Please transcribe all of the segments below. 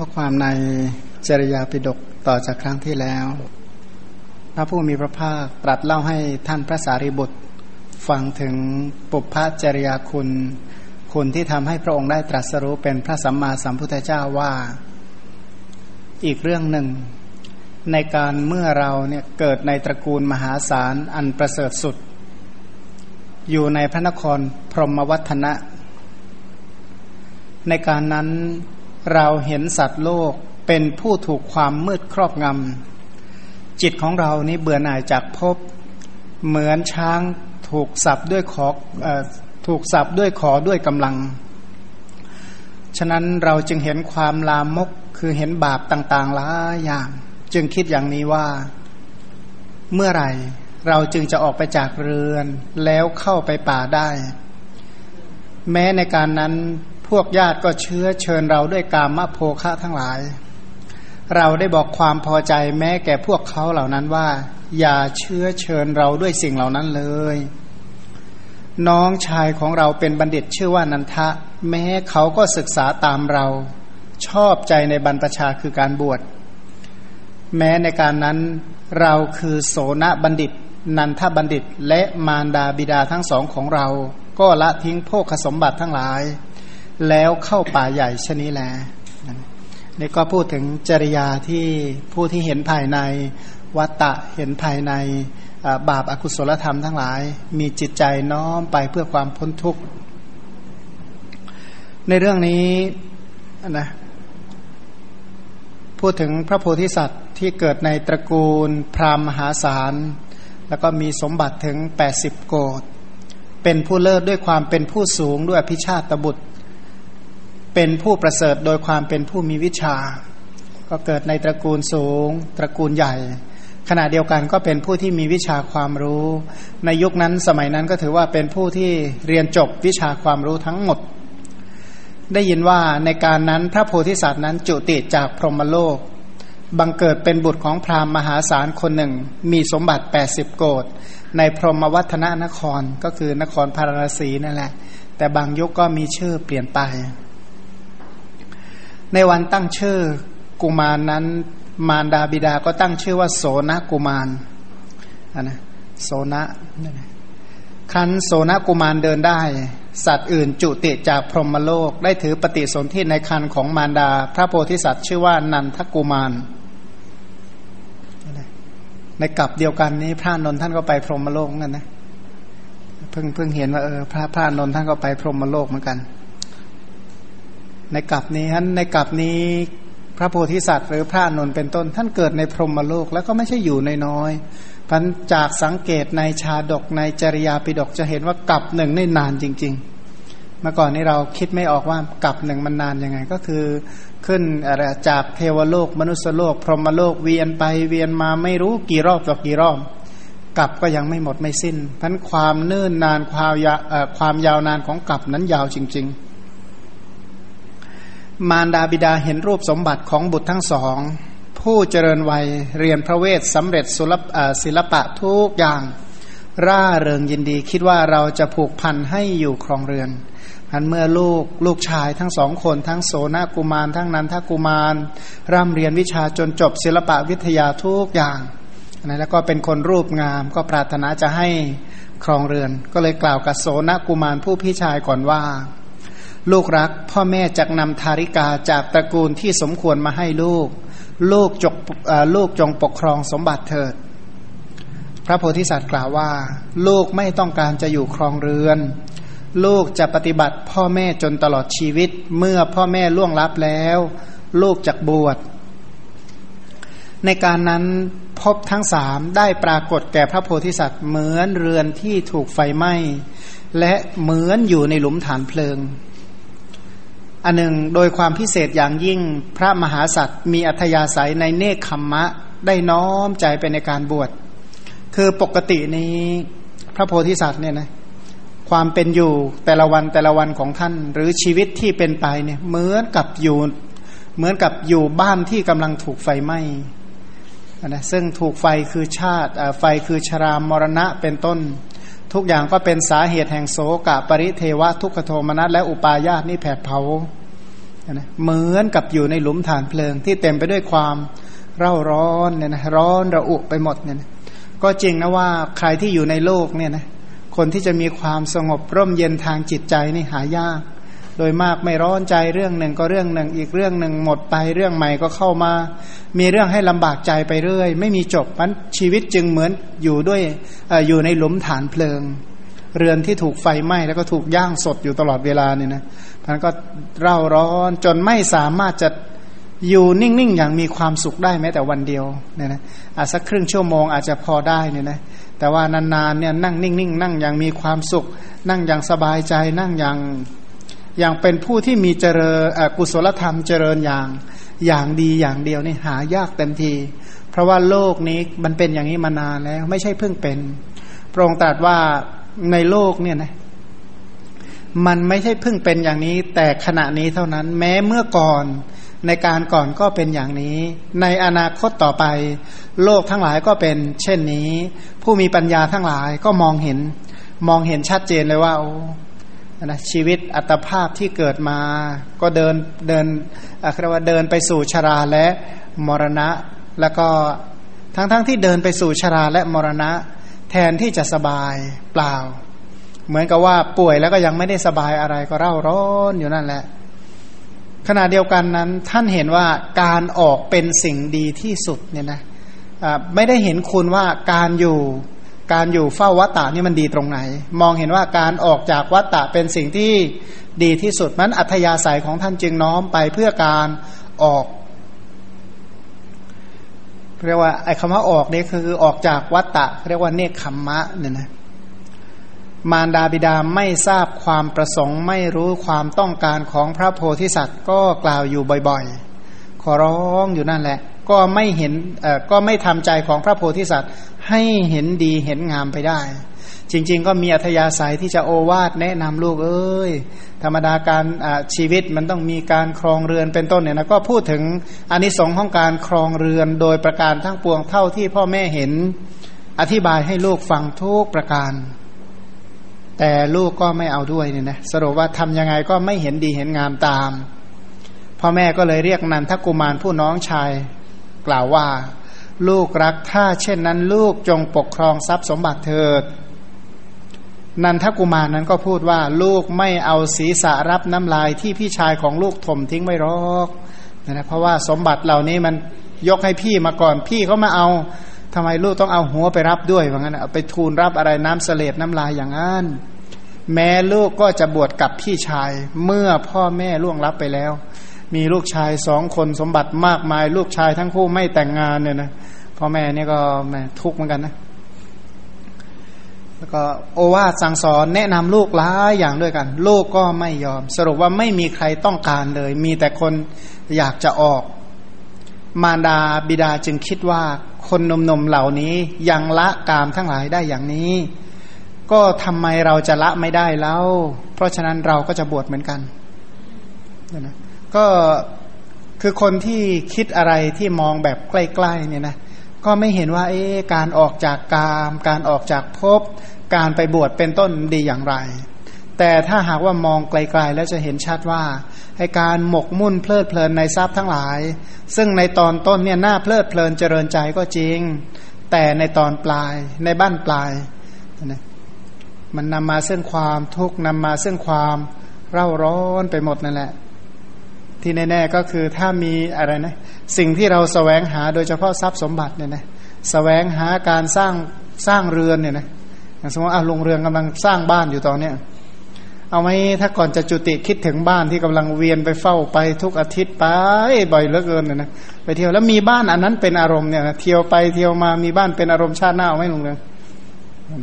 ข้อความในจริยาปิฎกต่อจากครั้งที่แล้ว พระผู้มีพระภาคตรัสเล่าให้ท่านพระสารีบุตร ฟังถึงปุพพจริยาคุณ คุณที่ทำให้พระองค์ได้ตรัสรู้เป็นพระสัมมาสัมพุทธเจ้าว่า อีกเรื่องหนึ่ง ในการเมื่อเราเนี่ยเกิดในตระกูลมหาศาลอันประเสริฐสุด อยู่ในพระนครพรหมวัฒนะ ในการนั้น เราเห็นสัตว์โลกเป็นผู้ถูกความมืดครอบงำ จิตของเรานี้เบื่อหน่ายจากภพเหมือนช้างถูกสับด้วยขออถูกสับด้วยขอด้วยกำลัง ฉะนั้นเราจึงเห็นความลามกคือเห็นบาปต่างๆหลายอย่าง จึงคิดอย่างนี้ว่า เมื่อไหร่เราจึงจะออกไปจากเรือนแล้วเข้าไปป่าได้ แม้ในการนั้น พวกญาติก็เชื้อเชิญเราด้วยกามโภคะทั้งหลาย เราได้บอกความพอใจแม้แก่พวกเขาเหล่านั้นว่า อย่าเชื้อเชิญเราด้วยสิ่งเหล่านั้นเลย น้องชายของเราเป็นบัณฑิตชื่อว่านันทะ แม้เขาก็ศึกษาตามเรา ชอบใจในบรรพชาคือการบวช แม้ในการนั้นเราคือโสนบัณฑิต นันทบัณฑิต และมารดาบิดาทั้งสองของเรา ก็ละทิ้งโภคสมบัติทั้งหลาย แล้วเข้าป่าใหญ่ชนี้แลนี่ก็พูดถึงจริยาที่ผู้ที่เห็นภายในวัตตะเห็นภายในบาปอากุศลธรรมทั้งหลาย มีจิตใจน้อมไปเพื่อความพ้นทุกข์ ในเรื่องนี้นะพูดถึงพระโพธิสัตว์ที่เกิดในตระกูลพราหมณ์มหาศาล แล้วก็มีสมบัติถึง 80 โกดเป็นผู้เลิศด้วยความเป็นผู้สูงด้วยพิชาตบุตร เป็นผู้ประเสริฐโดยความเป็นผู้มีวิชา ก็เกิดในตระกูลสูง ตระกูลใหญ่ ขณะเดียวกันก็เป็นผู้ที่มีวิชาความรู้ ในยุคนั้นสมัยนั้นก็ถือว่าเป็นผู้ที่เรียนจบวิชาความรู้ทั้งหมด ได้ยินว่าในการนั้นพระโพธิสัตว์นั้นจุติจากพรหมโลก บังเกิดเป็นบุตรของพราหมณ์มหาศาลคนหนึ่ง มีสมบัติ 80 โกดในพรหมวัฒนนครก็คือนครพาราณสีนั่นแหละ แต่บางยุคก็มีชื่อเปลี่ยนไป ในวันตั้งชื่อกุมารนนั้น มารดาบิดาก็ตั้งชื่อว่าโสนกุมารนนะโสนะครั้นโสนกุมารเดินได้ สัตว์อื่นจุติจากพรหมโลก ได้ถือปฏิสนธิในคันของมารดา พระโพธิสัตว์ชื่อว่านันทกุมารในกลับเดียวกันนี้พระนนท์ท่านก็ไปพรหมโลกเหมือนกันนะเพิ่งเพิ่งเห็นว่าเออพระพระนนท์ท่านก็ไปพรหมโลกเหมือนกัน ในกลับนี้ท่านในกลับนี้พระโพธิสัตว์หรือพระนนเป็นต้น ท่านเกิดในพรหมโลกแล้วก็ไม่ใช่อยู่ในน้อยพันจากสังเกตในชาดกในจริยาปิดกจะเห็นว่ากลับหนึ่งนี่นานจริง ๆ เมื่อก่อนนี้เราคิดไม่ออกว่ากลับหนึ่งมันนานยังไง ก็คือขึ้นอะไรจากเทวโลกมนุษยโลก พรหมโลกเวียนไปเวียนมาไม่รู้กี่รอบต่อกี่รอบกลับก็ยังไม่หมดไม่สิ้นพันความเนิ่นนานความยาความยาวนานของกลับนั้นยาวจริง ๆ มารดาบิดาเห็นรูปสมบัติของบุตรทั้งสอง ผู้เจริญวัยเรียนพระเวทสำเร็จศิลปะทุกอย่าง ร่าเริงยินดีคิดว่าเราจะผูกพันให้อยู่ครองเรือนอันเมื่อลูกลูกชายทั้งสองคนทั้งโสนากุมาร ทั้งนันทกุมาร ร่ำเรียนวิชาจนจบศิลปะวิทยาทุกอย่างนะแล้วก็เป็นคนรูปงามก็ปรารถนาจะให้ครองเรือน ก็เลยกล่าวกับโสนกุมารผู้พี่ชายก่อนว่า ลูกรัก พ่อแม่จักนำทาริกาจากตระกูลที่สมควรมาให้ลูก ลูกจกลูกจงปกครองสมบัติเถิด พระโพธิสัตว์กล่าวว่า ลูกไม่ต้องการจะอยู่ครองเรือน ลูกจะปฏิบัติพ่อแม่จนตลอดชีวิต เมื่อพ่อแม่ล่วงลับแล้ว ลูกจักบวชในการนั้นพบทั้งสามได้ปรากฏแก่พระโพธิสัตว์เหมือนเรือนที่ถูกไฟไหม้ และเหมือนอยู่ในหลุมฐานเพลิง อันหนึ่งโดยความพิเศษอย่างยิ่งพระมหาสัตว์มีอัธยาศัยในเนคขมมะได้น้อมใจไปในการบวช คือปกตินี้พระโพธิสัตว์เนี่ยนะความเป็นอยู่แต่ละวันแต่ละวันของท่าน หรือชีวิตที่เป็นไปเนี่ยเหมือนกับอยู่เหมือนกับอยู่บ้านที่กำลังถูกไฟไหม้นะซึ่งถูกไฟคือชาติไฟคือชรามรณะเป็นต้น ทุกอย่างก็เป็นสาเหตุแห่งโสกะปริเทวะทุกขโทมนัสและอุปาญาตนี่แผดเผาเหมือนกับอยู่ในหลุมฐานเพลิงที่เต็มไปด้วยความเร่าร้อนเนี่ยนะร้อนระอุไปหมดเนี่ยนะก็จริงนะว่าใครที่อยู่ในโลกเนี่ยนะคนที่จะมีความสงบร่มเย็นทางจิตใจนี่หายาก โดยมากไม่ร้อนใจเรื่องหนึ่งก็เรื่องหนึ่ง อีกเรื่องหนึ่งหมดไปเรื่องใหม่ก็เข้ามา มีเรื่องให้ลำบากใจไปเรื่อย ไม่มีจบมันชีวิตจึงเหมือนอยู่ด้วยออยู่ในหลุมฐานเพลิง เรือนที่ถูกไฟไหม้แล้วก็ถูกย่างสดอยู่ตลอดเวลาเนี่ยนะมันก็เร่าร้อนจนไม่สามารถจะอยู่นิ่ง ๆ อย่างมีความสุขได้แม้แต่วันเดียวเนี่ยนะอาจสักครึ่งชั่วโมงอาจจะพอได้เนี่ยนะแต่ว่านานๆเนี่ยนั่งนิ่ง ๆ นั่งอย่างมีความสุข นั่งอย่างสบายใจนั่งอย่าง อย่างเป็นผู้ที่มีเจริญกุศลธรรมเจริญอย่างอย่างดีอย่างเดียวนี่หายากเต็มที เพราะว่าโลกนี้มันเป็นอย่างนี้มานานแล้ว ไม่ใช่เพิ่งเป็นพระองค์ตรัสว่าในโลกเนี่ยนะมันไม่ใช่เพิ่งเป็นอย่างนี้ แต่ขณะนี้เท่านั้น แม้เมื่อก่อนในการก่อนก็เป็นอย่างนี้ ในอนาคตต่อไป โลกทั้งหลายก็เป็น เช่นนี้ ผู้มีปัญญาทั้งหลายก็มองเห็น มองเห็นชัดเจนเลยว่าโอ นะชีวิตอัตภาพที่เกิดมา ก็เดินเดินอะเรียกว่าเดินไปสู่ชราและมรณะ แล้วก็ทั้งๆทที่เดินไปสู่ชราและมรณะ แทนที่จะสบายเปล่า เหมือนกับว่าป่วยแล้วก็ยังไม่ได้สบายอะไรก็เร่าร้อนอยู่นั่นแหละ ขณะเดียวกันนั้นท่านเห็นว่าการออกเป็นสิ่งดีที่สุดเนี่ยนะไม่ได้เห็นคุณว่าการอยู่ การอยู่เฝ้าวัตตะนี่มันดีตรงไหน มองเห็นว่าการออกจากวัตตะเป็นสิ่งที่ดีที่สุดมันอัธยาศัยของท่านจึงน้อมไปเพื่อการออกเรียกว่าไอ้คำว่าออกนี่คือออกจากวัตตะ เรียกว่าเนคขมมะเนี่ยนะมารดาบิดาไม่ทราบความประสงค์ไม่รู้ความต้องการของพระโพธิสัตว์ก็กล่าวอยู่บ่อยๆ ขอร้องอยู่นั่นแหละ ก็ไม่เห็นเอ่อก็ไม่ทำใจของพระโพธิสัตว์ ให้เห็นดีเห็นงามไปได้ จริง ๆ ก็มีอัธยาศัยที่จะโอวาดแนะนำลูกเอ้ย ธรรมดาการชีวิตมันต้องมีการครองเรือนเป็นต้นเนี่ยนะก็พูดถึงอนนิสงส์ของการครองเรือนโดยประการทั้งปวงเท่าที่พ่อแม่เห็นอธิบายให้ลูกฟังทุกประการ แต่ลูกก็ไม่เอาด้วยเนี่ยนะสรุปว่าทำยังไงก็ไม่เห็นดีเห็นงามตามพ่อแม่ก็เลยเรียกนันทกุมารผู้น้องชาย กล่าวว่า ลูกรักถ้าเช่นนั้นลูกจงปกครองทรัพย์สมบัติเถิดนันทกุมารนั้นก็พูดว่าลูกไม่เอาศีรษะรับน้ำลายที่พี่ชายของลูกถมทิ้งไม่รอกนะเพราะว่าสมบัติเหล่านี้มันยกให้พี่มาก่อนพี่เขามาเอาทำไมลูกต้องเอาหัวไปรับด้วยว่างั้นเอาไปทูลรับอะไรน้ำเสลดน้ำลายอย่างนั้นแม้ลูกก็จะบวชกับพี่ชาย เมื่อพ่อแม่ล่วงรับไปแล้ว มีลูกชายสองคนสมบัติมากมาย ลูกชายทั้งคู่ไม่แต่งงานเนี่ยนะพ่อแม่นี่ก็แม่ทุกข์เหมือนกันนะแล้วก็โอวาทสั่งสอนแนะนำลูกหลายอย่างด้วยกัน ลูกก็ไม่ยอม สรุปว่าไม่มีใครต้องการเลย มีแต่คนอยากจะออก มารดาบิดาจึงคิดว่าคนนมๆเหล่านี้ยังละกามทั้งหลายได้อย่างนี้ ก็ทำไมเราจะละไม่ได้แล้ว เพราะฉะนั้นเราก็จะบวชเหมือนกันนะ ก็คือคนที่คิดอะไรที่มองแบบใกล้ๆเนี่ยนะก็ไม่เห็นว่าเอ๊การออกจากกามการออกจากภพการไปบวชเป็นต้นดีอย่างไร แต่ถ้าหากว่ามองไกลๆแล้วจะเห็นชัดว่าให้การหมกมุ่นเพลิดเพลินในทรัพย์ทั้งหลาย ซึ่งในตอนต้นเนี่ยน่าเพลิดเพลินเจริญใจก็จริง แต่ในตอนปลายในบ้านปลายนะมันนำมาซึ่งความทุกข์นำมาซึ่งความเร่าร้อนไปหมดนั่นแหละ ที่แน่ๆก็คือถ้ามีอะไรนะสิ่งที่เราสแสวงหาโดยเฉพาะทรัพย์สมบัติเนี่ยนะสแสวงหาการสร้างสร้างเรือนเนี่ยนะสมมติอะลงเรือนกำลังสร้างบ้านอยู่ตอนเนี้ยเอาไหมถ้าก่อนจะจุติคิดถึงบ้านที่กำลังเวียนไปเฝ้าไปทุกอาทิตย์ไปบ่อยเหลือเกินเนี่ยนะไปเที่ยวแล้วมีบ้านอันนั้นเป็นอารมณ์เนี่ยเที่ยวไปเที่ยวมามีบ้านเป็นอารมณ์ชาติหน้าเอาไหมลงเรือน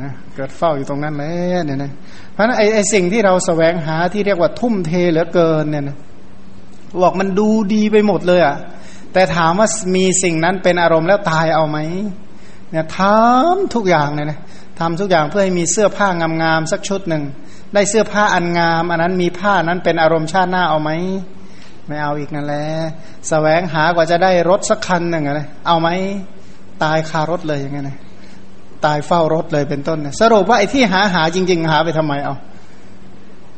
นะเกิดเฝ้าอยู่ตรงนั้นเลยเนี่ยนะเพราะฉะนั้นไอ้ไอ้สิ่งที่เราสแสวงหาที่เรียกว่าทุ่มเทเหลือเกินเนี่ยนะ บอกมันดูดีไปหมดเลยอะ่ะ แต่ถามว่ามีสิ่งนั้นเป็นอารมณ์แล้วตายเอาไหมเนี่ยทำทุกอย่างเนี่ยนะทำทุกอย่างเพื่อให้มีเสื้อผ้างามๆสักชุดหนึ่งได้เสื้อผ้าอันงาม อันนั้นมีผ้านั้นเป็นอารมณ์ชาติหน้าเอาไหมไม่เอาอีกนั่นแหละสแสวงหากว่าจะได้รถสักคันหนึ่งอะไรเอาไหมตายคารถเลยอย่างเงี้ยนะตายเฝ้ารถเลยเป็นต้นสรุปว่าไอ้ที่หาหาจริง ๆ หาไปทำไมเอา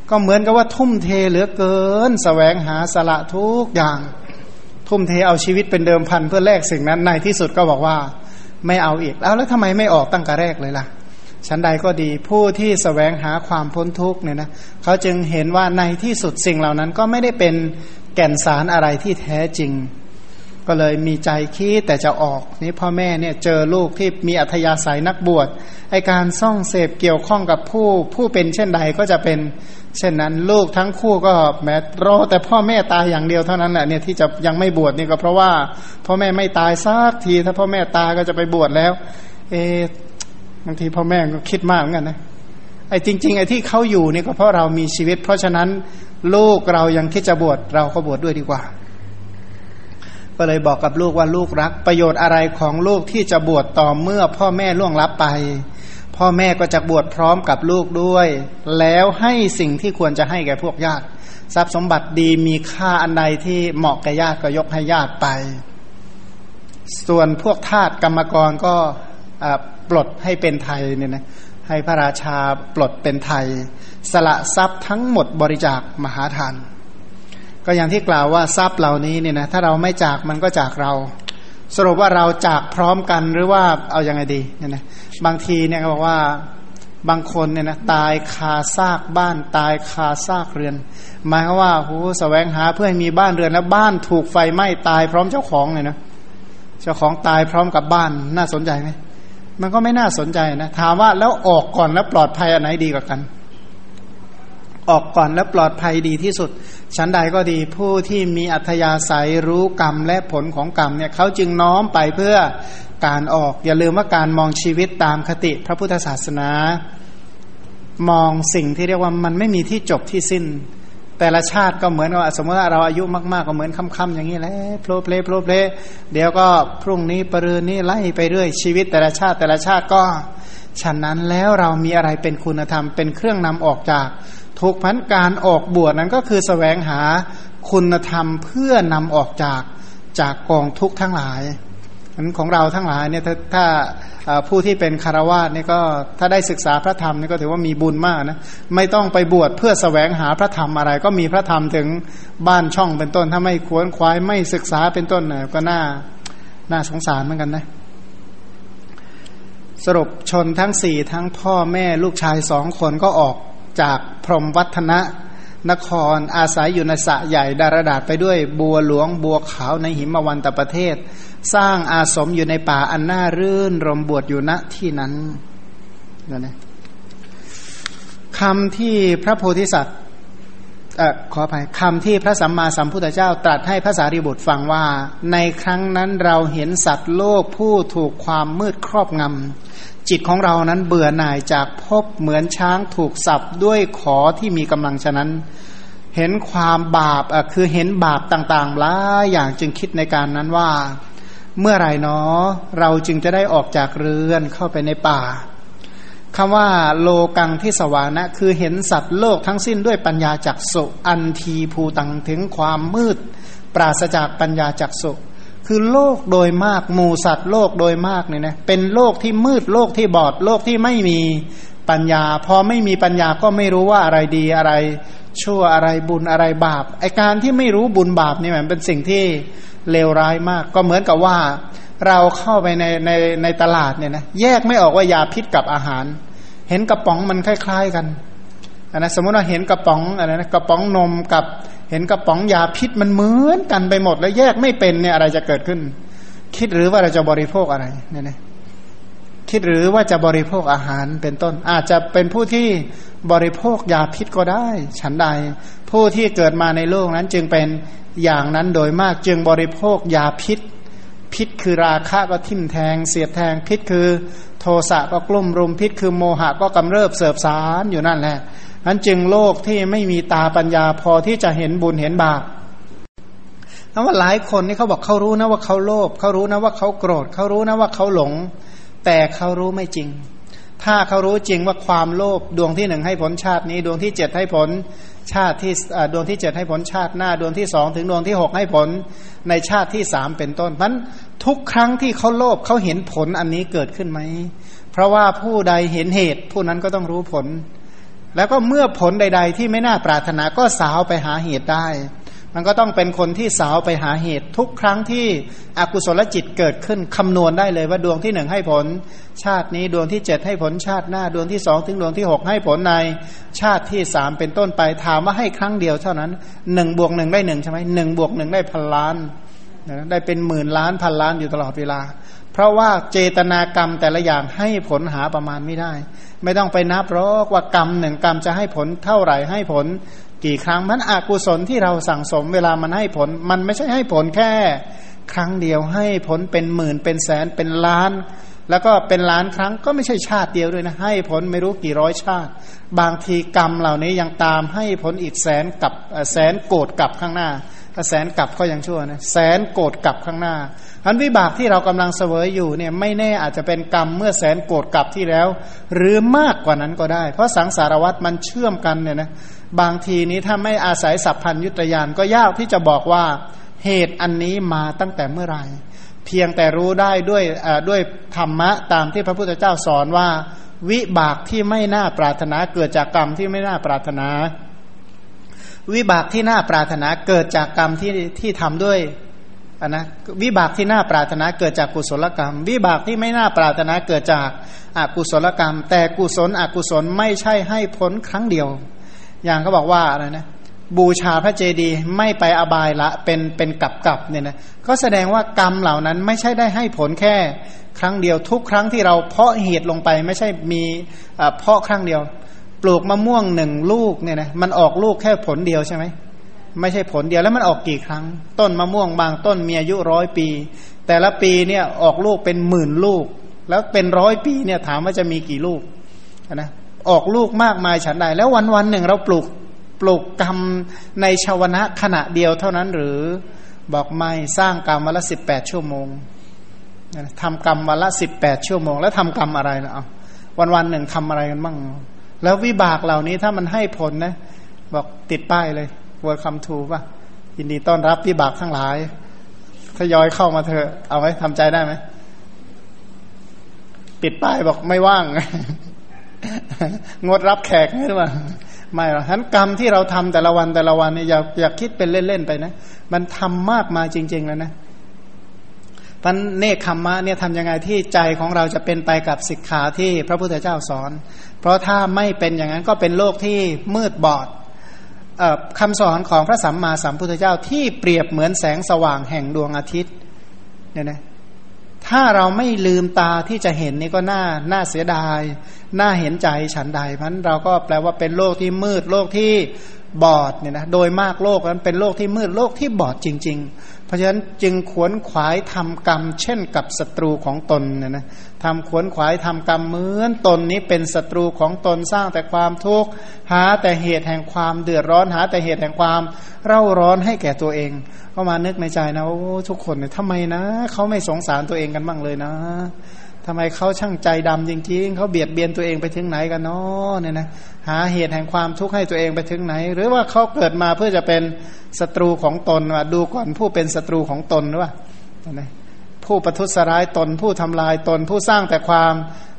ก็เหมือนกับว่าทุ่มเทเหลือเกินสแสวงหาสละทุกอย่าง ทุ่มเทเอาชีวิตเป็นเดิมพันเพื่อแลกสิ่งนั้นในที่สุดก็บอกว่าไม่เอาอีกแล้วแล้วทำไมไม่ออกตั้งแต่แรกเลยล่ะชั้นใดก็ดีผู้ที่สแสวงหาความพ้นทุกเนี่ยนะเขาจึงเห็นว่าในที่สุดสิ่งเหล่านั้นก็ไม่ได้เป็นแก่นสารอะไรที่แท้จริง ก็เลยมีใจคิดแต่จะออกนี่พ่อแม่เนี่ยเจอลูกที่มีอัธยาศัยนักบวชไอการซ่องเสพเกี่ยวข้องกับผู้ผู้เป็นเช่นใดก็จะเป็น เช่นนั้นลูกทั้งคู่ก็แม้รอแต่พ่อแม่ตายอย่างเดียวเท่านั้นแหละเนี่ยที่จะยังไม่บวชนี่ก็เพราะว่าพ่อแม่ไม่ตายสักที ถ้าพ่อแม่ตายก็จะไปบวชแล้ว เอบางทีพ่อแม่ก็คิดมากเหมือนกันนะไอ้จริง ๆ ไอ้ที่เขาอยู่นี่ก็เพราะเรามีชีวิต เพราะฉะนั้นลูกเรายังคิดจะบวชเราก็บวชดด้วยดีกว่า ก็เลยบอกกับลูกว่าลูกรัก ประโยชน์อะไรของลูกที่จะบวชต่อเมื่อพ่อแม่ล่วงลับไป พ่อแม่ก็จะบวชพร้อมกับลูกด้วย แล้วให้สิ่งที่ควรจะให้แก่พวกญาติ ทรัพย์สมบัติดีมีค่าอันใดที่เหมาะแก่ญาติก็ยกให้ญาติไป ส่วนพวกทาสกรรมกรก็ปลดให้เป็นไทยเนี่ยนะให้พระราชาปลดเป็นไทย สละทรัพย์ทั้งหมดบริจาคมหาทาน ก็อย่างที่กล่าวว่าทรัพย์เหล่านี้เนี่ยนะถ้าเราไม่จากมันก็จากเรา สรุปว่าเราจากพร้อมกันหรือว่าเอาอยัางไงดีเนี่ยนะ บางทีเนี่ยเขาบอกว่าบางคนเนี่ยนะตายคาซากบ้านตายคาซากเรือน หมายว่าโหแสวงหาเพื่อให้มีบ้านเรือนแล้วบ้านถูกไฟไหม้ตายพร้อมเจ้าของเลยนะเจ้าของตายพร้อมกับบ้านน่าสนใจไหมมันก็ไม่น่าสนใจนะถามว่าแล้วออกก่อนแล้วปลอดภัยอันไหนดีกว่ากัน ออกก่อนและปลอดภัยดีที่สุด ชั้นใดก็ดีผู้ที่มีอัธยาศัยรู้กรรมและผลของกรรมเนี่ยเขาจึงน้อมไปเพื่อการออก อย่าลืมว่าการมองชีวิตตามคติพระพุทธศาสนา มองสิ่งที่เรียกว่ามันไม่มีที่จบที่สิ้น แต่ละชาติก็เหมือนว่าสมมติว่าเราอายุมากๆก็เหมือนค่ำๆอย่างนี้แหละโผล่เพลโผล่เพลเดี๋ยวก็พรุ่งนี้ปรืนนี้ไล่ไปเรื่อยชีวิตแต่ละชาติแต่ละชาติก็ฉะนั้นแล้วเรามีอะไรเป็นคุณธรรมเป็นเครื่องนำออกจากทุกพันการออกบวชนั้นก็คือสแสวงหาคุณธรรมเพื่อนำออกจากจากกองทุกทั้งหลาย นั้นของเราทั้งหลายเนี่ยถ้าถ้าผู้ที่เป็นคารวาสนี่ยก็ถ้าได้ศึกษาพระธรรมนี่ก็ถือว่ามีบุญมากนะไม่ต้องไปบวชเพื่อสแสวงหาพระธรรมอะไร ก็มีพระธรรมถึงบ้านช่องเป็นต้น ถ้าไม่ควนควายไม่ศึกษาเป็นต้นเนี่ยก็น่าน่าสงสารเหมือนกันนะสรุปชนทั้งสี่ทั้งพ่อแม่ลูกชายสองคนก็ออกจากพรหมวัฒนะนครอาศัยอยู่ในสะใหญ่ดารดาษไปด้วยบัวหลวงบัวขาวในหิมวันตประเทศ สร้างอาสมอยู่ในป่าอันน่ารื่นรมบวชอยู่ณที่นั้นนะนะคำที่พระโพธิสัตว์อขออภัยคำที่พระสัมมาสัมพุทธเจ้าตรัสให้พระสารีบุตรฟังว่า ในครั้งนั้นเราเห็นสัตว์โลกผู้ถูกความมืดครอบงำจิตของเรานั้นเบื่อหน่ายจากพบเหมือนช้างถูกสับด้วยขอที่มีกำลังฉะนั้น เห็นความบาปคือเห็นบาปต่างๆหลายอย่างจึงคิดในการนั้นว่า เมื่อไรเนาะเราจึงจะได้ออกจากเรือนเข้าไปในป่าคำว่าโลกังที่สวานะ คือเห็นสัตว์โลกทั้งสิ้นด้วยปัญญาจักสุอันทีภูตังถึงความมืด ปราศจากปัญญาจักสุคือโลกโดยมากหมูสัตว์โลกโดยมากเนี่ยนะเป็นโลกที่มืดโลกที่บอดโลกที่ไม่มีปัญญา พอไม่มีปัญญาก็ไม่รู้ว่าอะไรดีอะไร ชั่วอะไรบุญอะไรบาปไอการที่ไม่รู้บุญบาปนี่มันเป็นสิ่งที่เลวร้ายมาก ก็เหมือนกับว่าเราเข้าไปในในในตลาดเนี่ยนะแยกไม่ออกว่ายาพิษกับอาหาร เห็นกระป๋องมันคล้าย ๆกันอันนะสมมติว่าเห็นกระป๋องอะไรนะกระป๋องนมกับเห็นกระป๋องยาพิษมันเหมือนกันไปหมด แล้วแยกไม่เป็นเนี่ยอะไรจะเกิดขึ้น คิดหรือว่าเราจะบริโภคอะไรเนี่ยนะคิดหรือว่าจะบริโภคอาหารเป็นต้น อาจจะเป็นผู้ที่ บริโภคยาพิษก็ได้ ฉันใด ผู้ที่เกิดมาในโลกนั้นจึงเป็นอย่างนั้นโดยมากจึงบริโภคยาพิษ พิษคือราคะก็ทิ่มแทง เสียดแทงพิษคือโทสะก็กลุ่มรุมพิษคือโมหะก็กำเริบเสบสารอยู่นั่นแหละนั้นจึงโลกที่ไม่มีตาปัญญาพอที่จะเห็นบุญเห็นบาปแล้วว่าหลายคนนี่เขาบอกเขารู้นะว่าเขาโลภเขารู้นะว่าเขาโกรธเขารู้นะว่าเขาหลง แต่เขารู้ไม่จริง ถ้าเขารู้จริงว่าความโลภดวงที่หนึ่งให้ผลชาตินี้ ดวงที่เจ็ดให้ผลชาติที่ดวงที่เจ็ดให้ผลชาติหน้า ดวงที่สองถึงดวงที่หกให้ผลในชาติที่สามเป็นต้นเพราะทุกครั้งที่เขาโลภเขาเห็นผลอันนี้เกิดขึ้นไหม เพราะว่าผู้ใดเห็นเหตุ ผู้นั้นก็ต้องรู้ผล แล้วก็เมื่อผลใด ๆ ที่ไม่น่าปรารถนาก็สาวไปหาเหตุได้ มันก็ต้องเป็นคนที่สาวไปหาเหตุ ทุกครั้งที่อกุศลจิตเกิดขึ้นคำนวณได้เลยว่าดวงที่หนึ่งให้ผล ชาตินี้ดวงที่เจ็ดให้ผลชาติหน้าดวงที่สองถึงดวงที่หกให้ผลใน ชาติที่สามเป็นต้นไปถามว่าให้ครั้งเดียวเท่านั้นหนึ่งบวกหนึ่งได้หนึ่งใช่ไหมหนึ่งบวกหนึ่งได้พันล้านได้เป็นหมื่นล้านพันล้านอยู่ตลอดเวลา เพราะว่าเจตนากรรมแต่ละอย่างให้ผลหาประมาณไม่ได้ ไม่ต้องไปนับหรอกว่ากรรมหนึ่งกรรมจะให้ผลเท่าไหร่ให้ผล กี่ครั้งมันอกุศลที่เราสั่งสมเวลามันให้ผล มันไม่ใช่ให้ผลแค่ ครั้งเดียวให้ผลเป็นหมื่นเป็นแสนเป็นล้าน แล้วก็เป็นล้านครั้งก็ไม่ใช่ชาติเดียวด้วยนะ ให้ผลไม่รู้กี่ร้อยชาติ บางทีกรรมเหล่านี้ยังตามให้ผลอีกแสนกับแสนโกรธกับข้างหน้า ถ้าแสนกลับก็ยังชั่วนะแสนโกรธกลับข้างหน้าอันวิบากที่เรากำลังเสวยอยู่เนี่ยไม่แน่อาจจะเป็นกรรมเมื่อแสนโกรธกลับที่แล้ว หรือมากกว่านั้นก็ได้ เพราะสังสารวัตรมันเชื่อมกันเนี่ยนะบางทีนี้ถ้าไม่อาศัยสัพพัญยุตยานก็ยากที่จะบอกว่าเหตุอันนี้มาตั้งแต่เมื่อไหร่ เพียงแต่รู้ได้ด้วยด้วยธรรมะตามที่พระพุทธเจ้าสอนว่า วิบากที่ไม่น่าปรารถนาเกิดจากกรรมที่ไม่น่าปรารถนา วิบากที่น่าปรารถนาเกิดจากกรรมที่ที่ทำด้วยนนะวิบากที่น่าปรารถนาเกิดจากกุศลกรรม วิบากที่ไม่น่าปรารถนาเกิดจากอากุศลกรรม แต่กุศลอกุศลไม่ใช่ให้ผลครั้งเดียว อย่างเขาบอกว่าอะไรนะบูชาพระเจดีย์ไม่ไปอบายละเป็นเป็นกับกับเนี่ยนะก็แสดงว่ากรรมเหล่านั้นไม่ใช่ได้ให้ผลแค่ ครั้งเดียวทุกครั้งที่เราเพาะเหตุลงไปไม่ใช่มีเพาะครั้งเดียว ปลูกมะม่วงหนึ่งลูกเนี่ยนะมันออกลูกแค่ผลเดียวใช่ไหมไม่ใช่ผลเดียวแล้วมันออกกี่ครั้ง ต้นมะม่วงบางต้นมีอายุร้อยปี แต่ละปีเนี่ยออกลูกเป็นหมื่นลูก แล้วเป็นร้อยปีเนี่ยถามว่าจะมีกี่ลูกนะออกลูกมากมายฉันใดแล้ววันวันหนึ่งเราปลูกปลูกกรรมในชาวนะขณะเดียวเท่านั้นหรือบอกไม่สร้างกรรมวันละสิบแปดชั่วโมงทำกรรมวันละสิบแปดชั่วโมง แล้วทำกรรมอะไรนะเอาวันวันหนึ่งทำอะไรกันบ้าง แล้ววิบากเหล่านี้ถ้ามันให้ผลนะ บอกติดป้ายเลยวัวคำทูป่ะยินดีต้อนรับวิบากทั้งหลายทยอยเข้ามาเถอะเอาไว้ทำใจได้ไหมติดป้ายบอกไม่ว่าง งดรับแขกหรือเปล่าไม่หรอกทั้นกรรมที่เราทำแต่ละวันแต่ละวันเนี่ยอย่าอย่าคิดเป็นเล่น ๆ ไปนะ มันทำมากมาจริง ๆ แล้วนะ พันเนคขมมะเนี่ยทำยังไงที่ใจของเราจะเป็นไปกับสิกขาที่พระพุทธเจ้าสอน เพราะถ้าไม่เป็นอย่างนั้นก็เป็นโลกที่มืดบอดคำสอนของพระสัมมาสัมพุทธเจ้าที่เปรียบเหมือนแสงสว่างแห่งดวงอาทิตย์เนี่ยนะถ้าเราไม่ลืมตาที่จะเห็นนี่ก็น่าน่าเสียดาย น่าเห็นใจฉันใดพันเราก็แปลว่าเป็นโลกที่มืดโลกที่บอดเนี่ยนะโดยมากโลกนั้นเป็นโลกที่มืดโลกที่บอดจริง ๆ เพราะฉะนั้นจึงขวนขวายทำกรรม เช่นกับศัตรูของตนเนี่ยนะทำขวนขวายทำกรรมเหมือนตนนี้เป็นศัตรูของตนสร้างแต่ความทุกข์หาแต่เหตุแห่งความเดือดร้อนหาแต่เหตุแห่งความเร่าร้อนให้แก่ตัวเอง ก็มานึกในใจนะโอ้ทุกคนเนี่ยทำไมนะเขาไม่สงสารตัวเองกันบ้างเลยนะ ทำไมเขาช่างใจดำจริงๆเขาเบียดเบียนตัวเองไปถึงไหนกันเนาะเนี่ยนะหาเหตุแห่งความทุกข์ให้ตัวเองไปถึงไหน หรือว่าเขาเกิดมาเพื่อจะเป็นศัตรูของตนว่าดูก่อนผู้เป็นศัตรูของตนหรือว่านะผู้ประทุษร้ายตน ผู้ทำลายตน ผู้สร้างแต่ความ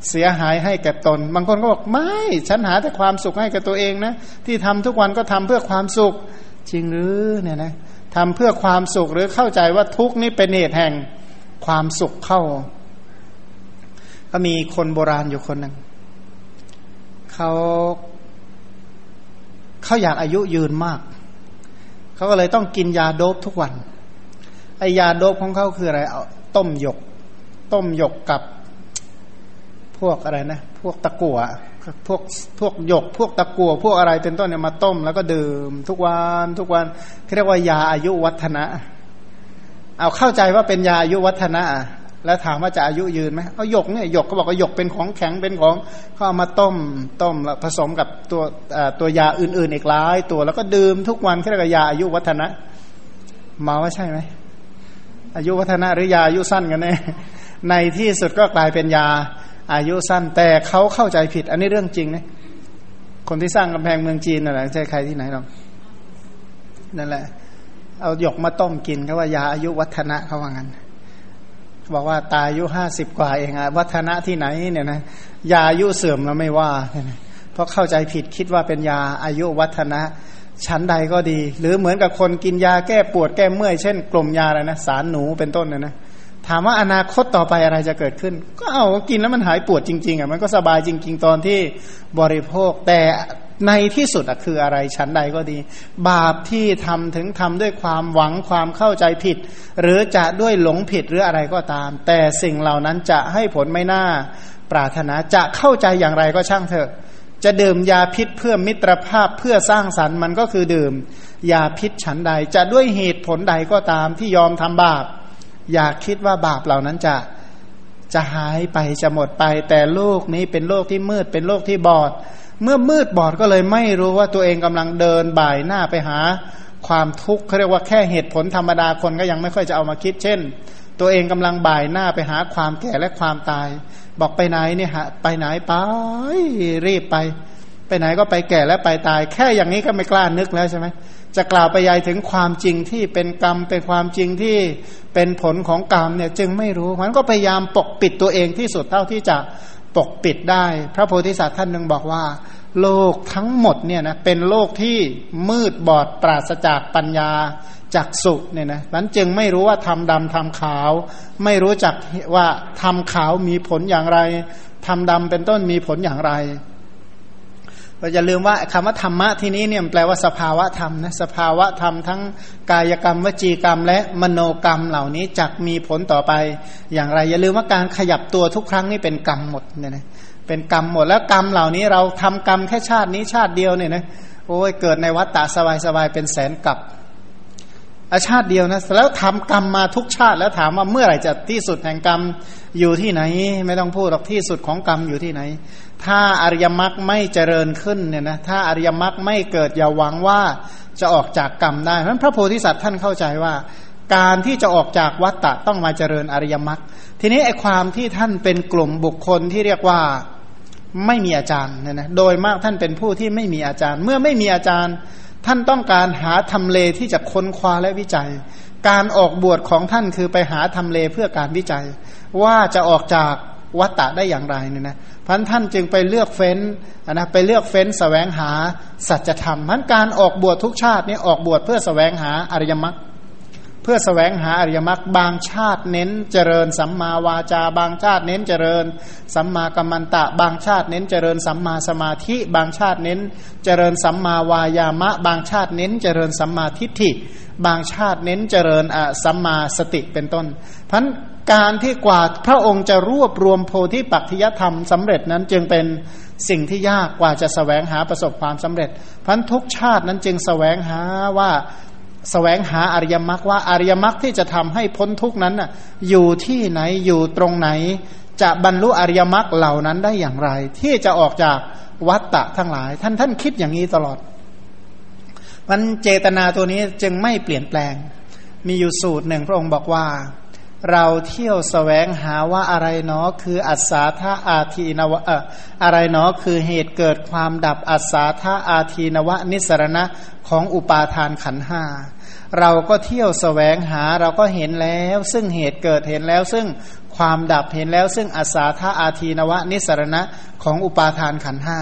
เสียหายให้แก่ตน บางคนก็บอกไม่ฉันหาแต่ความสุขให้กับตัวเองนะ ที่ทำทุกวันก็ทำเพื่อความสุขจริงหรือเนี่ยนะทำเพื่อความสุขหรือเข้าใจว่าทุกนี้เป็นเหตุแห่งความสุขเข้า ก็มีคนโบราณอยู่คนหนึ่งเขาเขาอยากอายุยืนมาก เขาก็เลยต้องกินยาโดบทุกวันไอยาโดบของเขาคืออะไรเอาต้มหยก ต้มหยกกับพวกอะไรนะ พวกตะกั่วพวกพวกหยก พวกตะกั่วพวกอะไรเป็นต้นเนี่ยมาต้ม แล้วก็ดื่มทุกวันทุกวันเรียกว่ายาอายุวัฒนะ เอาเข้าใจว่าเป็นยาอายุวัฒนะ แล้วถามว่าจะอายุยืนไหมเอาหยกเนี่ยหยกก็บอกว่าหยกเป็นของแข็งเป็นของเขาเอามาต้มต้มแล้วผสมกับตัวตัวยาอื่นๆอีกหลายตัวแล้วก็ดื่มทุกวันเรียกว่ายาอายุวัฒนะมาว่าใช่ไหมอายุวัฒนะหรือยาอายุสั้นกันแน่ในที่สุดก็กลายเป็นยาอายุสั้น แต่เขาเข้าใจผิด อันนี้เรื่องจริงนะคนที่สร้างกำแพงเมืองจีนน่ะใช่ใครที่ไหนหรอกนั่นแหละ เอาหยกมาต้มกินเขาว่ายาอายุวัฒนะเขาว่างั้น บอกว่าตายอายุห้าสิบกว่าเองอะวัฒนะที่ไหนเนี่ยนะยาอายุเสื่อมเราไม่ว่าเพราะเข้าใจผิดคิดว่าเป็นยาอายุวัฒนะชั้นใดก็ดี หรือเหมือนกับคนกินยาแก้ปวดแก้เมื่อยเช่น กลมยาอะไรนะสารหนูเป็นต้นเนี่ยนะถามว่าอนาคตต่อไปอะไรจะเกิดขึ้น ก็เอากินแล้วมันหายปวดจริงๆอะมันก็สบายจริง ๆ ตอนที่บริโภคแต่ ในที่สุดคืออะไรชั้นใดก็ดี บาปที่ทำถึงทำด้วยความหวังความเข้าใจผิด หรือจะด้วยหลงผิดหรืออะไรก็ตาม แต่สิ่งเหล่านั้นจะให้ผลไม่น่าปรารถนาจะเข้าใจอย่างไรก็ช่างเถอะ จะดื่มยาพิษเพื่อมิตรภาพเพื่อสร้างสรรค์มันก็คือดื่ม ยาพิษฉันใด จะด้วยเหตุผลใดก็ตามที่ยอมทำบาป อย่าคิดว่าบาปเหล่านั้นจะจะหายไปจะหมดไป แต่โลกนี้เป็นโลกที่มืดเป็นโลกที่บอด เมื่อมืดบอดก็เลยไม่รู้ว่าตัวเองกำลังเดินบ่ายหน้าไปหาความทุกข์เขาเรียกว่าแค่เหตุผลธรรมดาคนก็ยังไม่ค่อยจะเอามาคิด เช่น ตัวเองกำลังบ่ายหน้าไปหาความแก่และความตาย บอกไปไหนเนี่ยฮะไปไหนไปรีบไป ไปไหนก็ไปแก่และไปตาย แค่อย่างนี้ก็ไม่กล้านึกแล้วใช่ไหมจะกล่าวไปยายถึงความจริงที่เป็นกรรมเป็นความจริงที่เป็นผลของกรรมเนี่ยจึงไม่รู้มันก็พยายามปกปิดตัวเองที่สุดเท่าที่จะ ปกปิดได้ พระโพธิสัตว์ท่านหนึ่งบอกว่า โลกทั้งหมดเนี่ยนะเป็นโลกที่มืดบอดปราศจากปัญญาจากสุเนี่ยนะนั้นจึงไม่รู้ว่าทำดำทำขาว ไม่รู้จักว่าทำขาวมีผลอย่างไรทำดำเป็นต้นมีผลอย่างไร เราจะลืมว่าคำว่าธรรมะที่นี้เนี่ยแปลว่าสภาวะธรรมนะสภาวะธรรมทั้งกายกรรมวจีกรรม และมโนกรรมเหล่านี้จักมีผลต่อไป อย่างไรอย่าลืมว่าการขยับตัวทุกครั้งนี่เป็นกรรมหมดเนี่ยนะเป็นกรรมหมดแล้วกรรมเหล่านี้เราทำกรรมแค่ชาตินี้ชาติเดียวเนี่ยนะโอ้ยเกิดในวัฏฏะสบายๆเป็นแสนกับอาชาติเดียวนะแล้วทำกรรมมาทุกชาติแล้วถามว่าเมื่อไหร่จะที่สุดแห่งกรรมอยู่ที่ไหน ไม่ต้องพูดหรอกที่สุดของกรรมอยู่ที่ไหน ถ้าอริยมรรคไม่เจริญขึ้นเนี่ยนะถ้าอริยมรรคไม่เกิดอย่าหวังว่าจะออกจากกรรมได้เพราะพระโพธิสัตว์ท่านเข้าใจว่า การที่จะออกจากวัฏฏะต้องมาเจริญอริยมรรคทีนี้ไอ้ความที่ท่านเป็นกลุ่มบุคคลที่เรียกว่าไม่มีอาจารย์เนี่ยนะโดยมากท่านเป็นผู้ที่ไม่มีอาจารย์ เมื่อไม่มีอาจารย์ ท่านต้องการหาทำเลที่จะค้นคว้าและวิจัย การออกบวชของท่านคือไปหาทำเลเพื่อการวิจัย ว่าจะออกจาก วัตตะได้อย่างไรเนี่ยนะพันท่านจึงไปเลือกเฟ้นนะไปเลือกเฟ้นสแสวงหาสัจธรรมพันการออกบวชทุกชาตินี้ออกบวชเพื่อสแสวงหาอริยมรรคเพื่อสแสวงหาอริยมรรคบางชาติเน้นเจริญสัมมาวาจา บางชาติเน้นเจริญ สัมมากัมมันตะ บางชาติเน้นเจริญสัมมาสมาธิ บางชาติเน้น เจริญสัมมาวายามะ บางชาติเน้นเจริญสัมมาทิฏฐิ บางชาติเน้นเจริญสัมมาสติเป็นต้นพัน การที่กว่าพระองค์จะรวบรวมโพธิปัจจยธรรมสำเร็จนั้นจึงเป็นสิ่งที่ยากกว่าจะสแสวงหาประสบความสำเร็จพันทุกชาตินั้นจึงสแสวงหาว่าแสวงหาอริยมรรคว่าอริยมรรคที่จะทำให้พ้นทุกนั้นน่ะอยู่ที่ไหนอยู่ตรงไหน จะบรรลุอริยมรรคเหล่านั้นได้อย่างไร ที่จะออกจากวัตตะทั้งหลาย ท่านท่านคิดอย่างนี้ตลอดมันเจตนาตัวนี้จึงไม่เปลี่ยนแปลง มีอยู่สูตรหนึ่งพระองค์บอกว่า เราเที่ยวสแสวงหาว่าอะไรเนาะคืออัศาธาอาทีนวะอะไรเนาะคือเหตุเกิดความดับอัศาธาอาทีนวะนิสรณะของอุปาทานขันห้าเราก็เที่ยวสแสวงหาเราก็เห็นแล้ว ซึ่งเหตุเกิดเห็นแล้ว ซึ่งความดับเห็นแล้ว ซึ่งอาสาธาอาทีนวะนิสรณะของอุปาทานขันห้า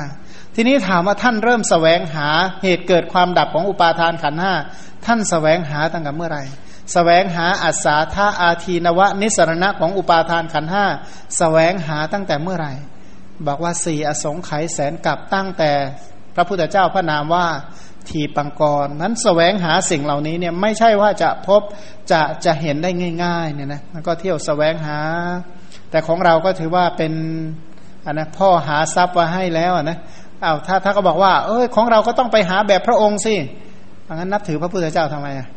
ทีนี้ถามว่าท่านเริ่มสแสวงหาเหตุเกิดความดับของอุปาทานขันห้าท่านสแสวงหาตั้งแต่เมื่อไหร่ สแสวงหาอาสาธาอาทีนวะ นิสรณะของอุปาทานขันห้าสแสวงหาตั้งแต่เมื่อไหร่ บอกว่าสี่อสงไขยแสนกับตั้งแต่พระพุทธเจ้าพระนามว่าทีปังกรนั้นสแสวงหาสิ่งเหล่านี้เนี่ยไม่ใช่ว่าจะพบจะจะเห็นได้ง่ายๆเนี่ยนะมันก็เที่ยวสแสวงหา แต่ของเราก็ถือว่าเป็นอันนะพ่อหาทรัพย์มาให้แล้วนะเอาถ้าถ้าก็บอกว่า เอ้ยของเราก็ต้องไปหาแบบพระองค์สิงั้นนับถือพระพุทธเจ้าทำไมอะ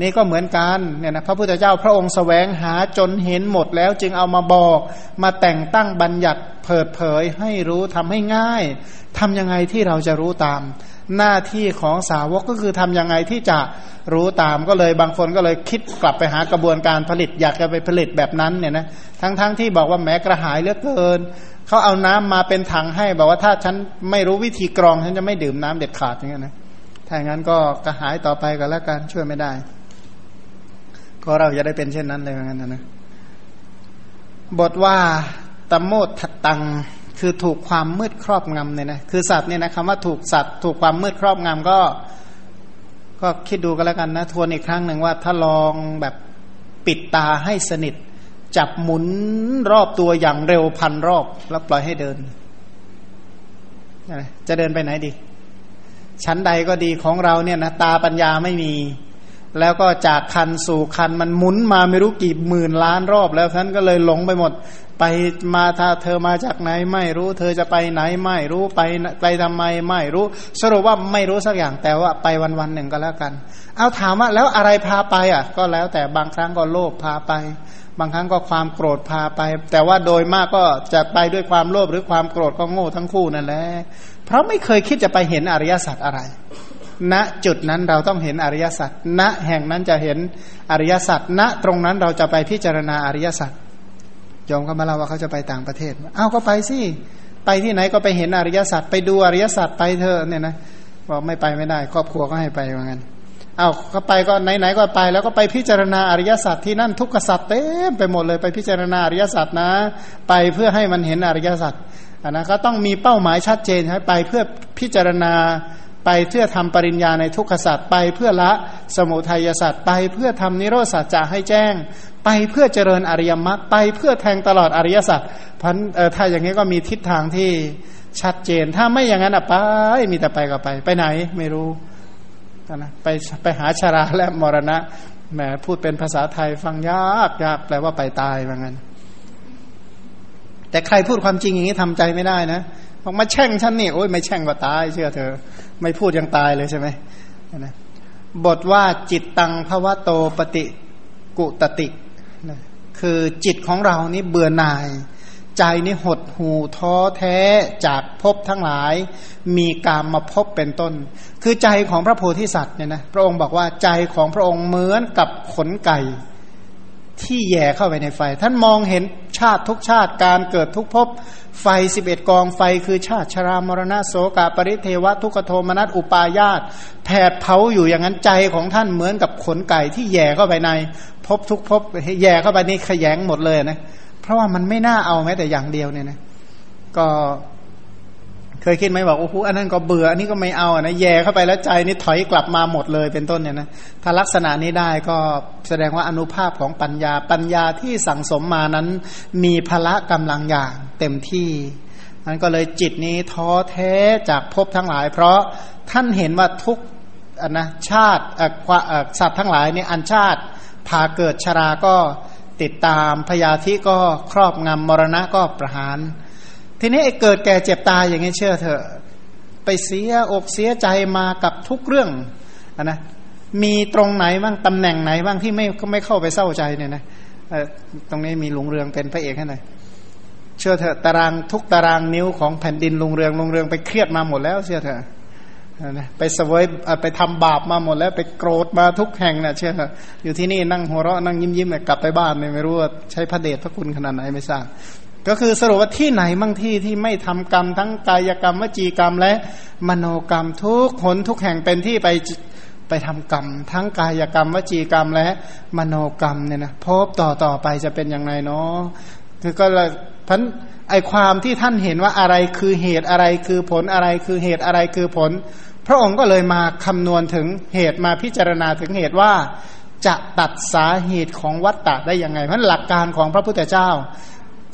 นี่ก็เหมือนกันเนี่ยนะพระพุทธเจ้าพระองค์สแสวงหาจนเห็นหมดแล้วจึงเอามาบอก มาแต่งตั้งบัญญัติเปิดเผยให้รู้ทำให้ง่ายทำยังไงที่เราจะรู้ตาม หน้าที่ของสาวกก็คือทำยังไงที่จะรู้ตามก็เลยบางคนก็เลยคิดกลับไปหากระบวนการผลิตอยากจะไปผลิตแบบนั้นเนี่ยนะทั้งๆทที่บอกว่าแม้กระหายเหลือเกินเขาเอาน้ำมาเป็นถังให้บอกว่าถ้าฉันไม่รู้วิธีกรองฉันจะไม่ดื่มน้ำเด็ดขาดอย่างเงี้ยนะถ้าอย่างนั้นก็กระหายต่อไปก็แล้วกันช่วยไม่ได้ ก็เราจะได้เป็นเช่นนั้นเลยเหมือนกันนะบทว่าตโมดตังคือถูกความมืดครอบงำเนี่ยนะคือสัตว์เนี่ยนะคำว่าถูกสัตว์ ถูกความมืดครอบงำก็ ก็คิดดูกันแล้วกันนะทวนอีกครั้งหนึ่งว่าถ้าลองแบบปิดตาให้สนิท จับหมุนรอบตัวอย่างเร็วพันรอบ แล้วปล่อยให้เดิน จะเดินไปไหนดี ชั้นใดก็ดีของเราเนี่ยนะตาปัญญาไม่มี แล้วก็จากคันสู่คันมันหมุนมาไม่รู้กี่หมื่นล้านรอบ แล้วท่านก็เลยหลงไปหมด ไปมาถ้าเธอมาจากไหนไม่รู้ เธอจะไปไหนไม่รู้ไปไปทำไมไม่รู้ สรุปว่าไม่รู้สักอย่างแต่ว่าไปวันวันหนึ่งก็แล้วกัน เอาถามว่าแล้วอะไรพาไปอะ ก็แล้วแต่บางครั้งก็โลภพาไป บางครั้งก็ความโกรธพาไป แต่ว่าโดยมากก็จะไปด้วยความโลภหรือความโกรธก็โง่ทั้งคู่นั่นแหละเพราะไม่เคยคิดจะไปเห็นอริยสัจอะไร ณจุดนั้นเราต้องเห็นอริยสัจณแห่งนั้นจะเห็นอริยสัจณตรงนั้นเราจะไปพิจารณาอริยสัจยอมก็มาเล่าว่าเขาจะไปต่างประเทศเอาก็ไปสิไปที่ไหนก็ไปเห็นอริยสัจไปดูอริยสัจไปเถอะเนี่ยนะบอกไม่ไปไม่ได้ ครอบครัวก็ให้ไปเหมือนกันเอาก็ไปก็ไหนๆก็ไป แล้วก็ไปพิจารณาอริยสัจที่นั่นทุกขสัจเต็มไปหมดเลยไปพิจารณาอริยสัจนะ ไปเพื่อให้มันเห็นอริยสัจนนะก็ต้องมีเป้าหมายชัดเจนให้ไปเพื่อพิจารณา ไปเพื่อทำปริญญาในทุกขสัตว์ไปเพื่อละสมุทัยสัตว์ไปเพื่อทำนิโรธสัจจะให้แจ้ง ไปเพื่อเจริญอริยมรรคไปเพื่อแทงตลอดอริยสัจพันเออถ้าอย่างนี้ก็มีทิศทางที่ชัดเจน ถ้าไม่อย่างนั้นอะไปมีแต่ไปก็ไป ไปไหนไม่รู้นะไปไปหาชาราและมรณะแหมพูดเป็นภาษาไทยฟังยากยากแปลว่าไปตายว่างั้นแต่ใครพูดความจริงอย่างนี้ทำใจไม่ได้นะ บอกมาแช่งฉันนี่โอ้ยไม่แช่งก็ตายเชื่อเธอ ไม่พูดยังตายเลยใช่ไหมนะบทว่าจิตตังภวะโตปฏิกุตตินะคือจิตของเรานี่เบื่อหน่าย ใจนี่หดหูท้อแท้จากภพทั้งหลาย มีกามมาพบเป็นต้น คือใจของพระโพธิสัตว์เนี่ยนะพระองค์บอกว่าใจของพระองค์เหมือนกับขนไก่ ที่แย่เข้าไปในไฟ ท่านมองเห็นชาติทุกชาติการเกิดทุกภพไฟสิบเอ็ดกองไฟคือชาติชรามรณะโสกาปริเทวะทุกโทมนัสอุปายาตแผดเผาอยู่อย่างนั้นใจของท่านเหมือนกับขนไก่ที่แย่เข้าไปในภพทุกภพแย่เข้าไปนี่ขยงหมดเลยนะ เพราะว่ามันไม่น่าเอาแม้แต่อย่างเดียวเนี่ยนะก็ เคยคิดไหมบอกโอ้โหอันนั้นก็เบื่ออันนี้ก็ไม่เอาอะนะแย่เข้าไปแล้วใจนี่ถอยกลับมาหมดเลยเป็นต้นเนี่ยนะถ้าลักษณะนี้ได้ก็แสดงว่าอนุภาพของปัญญาปัญญาที่สั่งสมมานั้น มีพละกำลังอย่างเต็มที่มันก็เลยจิตนี้ท้อแท้จากภพทั้งหลาย เพราะท่านเห็นว่าทุกอันนะชาติสัตว์ทั้งหลายเนี่ยอันชาติพาเกิดชราก็ติดตามพยาธิก็ครอบงำมรณะก็ประหาร ทีนี้ไอ้เกิดแก่เจ็บตายอย่างนี้เชื่อเถอะ ไปเสียอกเสียใจมากับทุกเรื่องอนะมีตรงไหนบ้างตำแหน่งไหนบ้างที่ไม่ไม่เข้าไปเศร้าใจเนี่ยนะตรงนี้มีลุงเรืองเป็นพระเอกให้หน่อยเชื่อเถอะตารางทุกตารางนิ้วของแผ่นดินลุงเรืองลุงเรืองไปเครียดมาหมดแล้วเชื่อเถอะนะไปเสวยไปทำบาปมาหมดแล้ว ไปโกรธมาทุกแห่งนะเชื่ออยู่ที่นี่นั่งหัวเราะนั่งยิ้มยิ้มกลับไปบ้านไม่รู้ว่าใช้พระเดชพระคุณขนาดไหนไม่ทราบ ก็คือสรุปว่าที่ไหนบางที่ที่ไม่ทำกรรมทั้งกายกรรมวจีกรรมและมโนกรรมทุกหนทุกแห่งเป็นที่ไปไปทำกรรม ทั้งกายกรรมวจีกรรมและมโนกรรมเนี่ยนะพบต่อต่อไปจะเป็นอย่างไรเนาะคือก็เลยพันไอความที่ท่านเห็นว่าอะไรคือเหตุอะไรคือผลอะไรคือเหตุอะไรคือผล พระองค์ก็เลยมาคำนวณถึงเหตุมาพิจารณาถึงเหตุว่าจะตัดสาเหตุของวัตตะได้ยังไงเพราะหลักการของพระพุทธเจ้า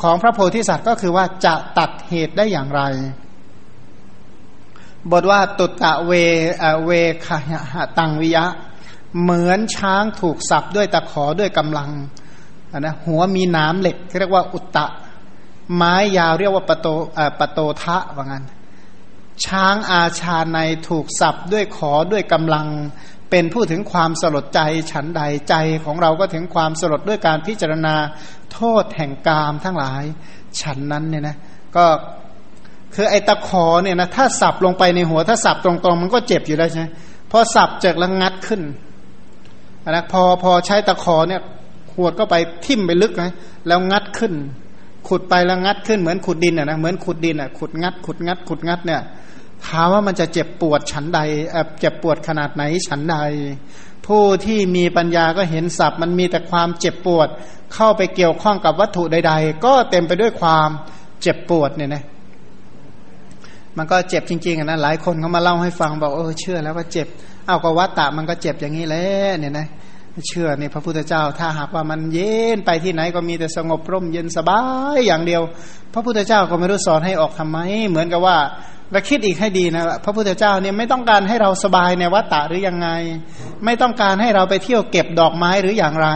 ของพระโพธิสัตว์ก็คือว่าจะตัดเหตุได้อย่างไร บทว่าตุตะเวเวคหะตังวิยะ เหมือนช้างถูกสับด้วยตะขอด้วยกำลังนะหัวมีน้ำเหล็กเรียกว่าอุตตะ ไม้ยาวเรียกว่าปโตปโตทะว่างั้นช้างอาชาในถูกสับด้วยขอด้วยกำลัง เป็นผู้ถึงความสลดใจฉันใดใจของเราก็ถึงความสลดด้วยการพิจารณาโทษแห่งกามทั้งหลาย ฉันนั้นเนี่ยนะก็คือไอ้ตะขอเนี่ยนะถ้าสับลงไปในหัวถ้าสับตรงๆ มันก็เจ็บอยู่แล้วใช่ไหมพอสับเจกแล้วงัดขึ้นนะพอพอใช้ตะขอเนี่ยขวดก็ไปทิ่มไปลึกนะแล้วงัดขึ้น ขุดไปแล้วงัดขึ้นเหมือนขุดดินอะนะเหมือนขุดดินอะขุดงัดขุดงัดขุดงัดเนี่ย ถามว่ามันจะเจ็บปวดฉันใดเจ็บปวดขนาดไหนฉันใด ผู้ที่มีปัญญาก็เห็นสับมันมีแต่ความเจ็บปวด เข้าไปเกี่ยวข้องกับวัตถุใด ๆ ก็เต็มไปด้วยความเจ็บปวดเนี่ยนะมันก็เจ็บจริงๆนะหลายคนเขามาเล่าให้ฟังบอกเออเชื่อแล้วว่าเจ็บ เอาก็วัตตะมันก็เจ็บอย่างนี้แหละเนี่ยนะ เชื่อในพระพุทธเจ้า ถ้าหากว่ามันเย็นไปที่ไหนก็มีแต่สงบร่มเย็นสบายอย่างเดียว พระพุทธเจ้าก็ไม่รู้สอนให้ออกทำไม เหมือนกับว่าเราคิดอีกให้ดีนะพระพุทธเจ้าเนี่ยไม่ต้องการให้เราสบายในวัฏฏะหรือยังไง ไม่ต้องการให้เราไปเที่ยวเก็บดอกไม้หรืออย่างไร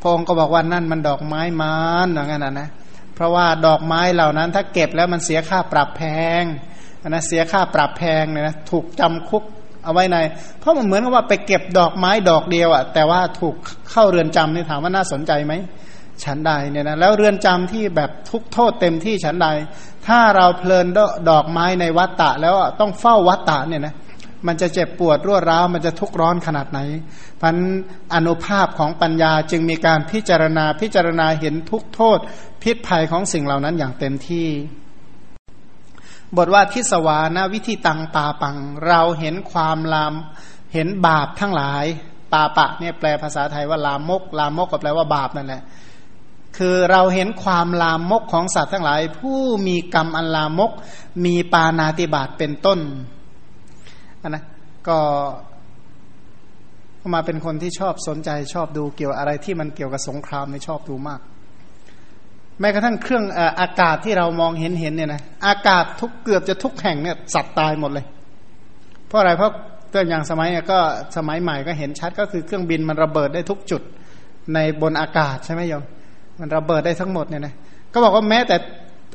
พระองค์ก็บอกว่านั่นมันดอกไม้มานอย่างนั้นนะเพราะว่าดอกไม้เหล่านั้นถ้าเก็บแล้วมันเสียค่าปรับแพงนะเสียค่าปรับแพงเนี่ยนะถูกจำคุก เอาไว้ใน เพราะมันเหมือนกับว่าไปเก็บดอกไม้ดอกเดียวอะ่ะแต่ว่าถูกเข้าเรือนจำนี่ถามว่าน่าสนใจไหมฉันใดเนี่ยนะแล้วเรือนจำที่แบบทุกโทษเต็มที่ฉันใด ถ้าเราเพลินดอกไม้ในวัตตะ แล้วต้องเฝ้าวัตตะเนี่ยนะมันจะเจ็บปวดรั่วร้าวมันจะทุกข์ร้อนขนาดไหนพันอนุภาพของปัญญาจึงมีการพิจารณาพิจารณาเห็นทุกโทษ พิษภัยของสิ่งเหล่านั้นอย่างเต็มที่ บทว่าทิสวานะวิธีตังปาปัง เราเห็นความลามเห็นบาปทั้งหลายปาปะเนี่ยแปลภาษาไทยว่าลามก ลามกก็แปลว่าบาปนั่นแหละคือเราเห็นความลามกของสัตว์ทั้งหลาย ผู้มีกรรมอันลามก มีปานาติบาตเป็นต้นนนะก็มาเป็นคนที่ชอบสนใจชอบดูเกี่ยวอะไรที่มันเกี่ยวกับสงครามในชอบดูมาก แม้กระทั่งเครื่องอากาศที่เรามองเห็นเห็นเนี่ยนะอากาศทุกเกือบจะทุกแห่งเนี่ยสัตว์ตายหมดเลย เพราะอะไรเพราะตัวอย่างสมัยก็สมัยใหม่ก็เห็นชัดก็คือเครื่องบินมันระเบิดได้ทุกจุดในบนอากาศใช่ไหมโยมมันระเบิดได้ทั้งหมดเนี่ยนะก็บอกว่าแม้แต่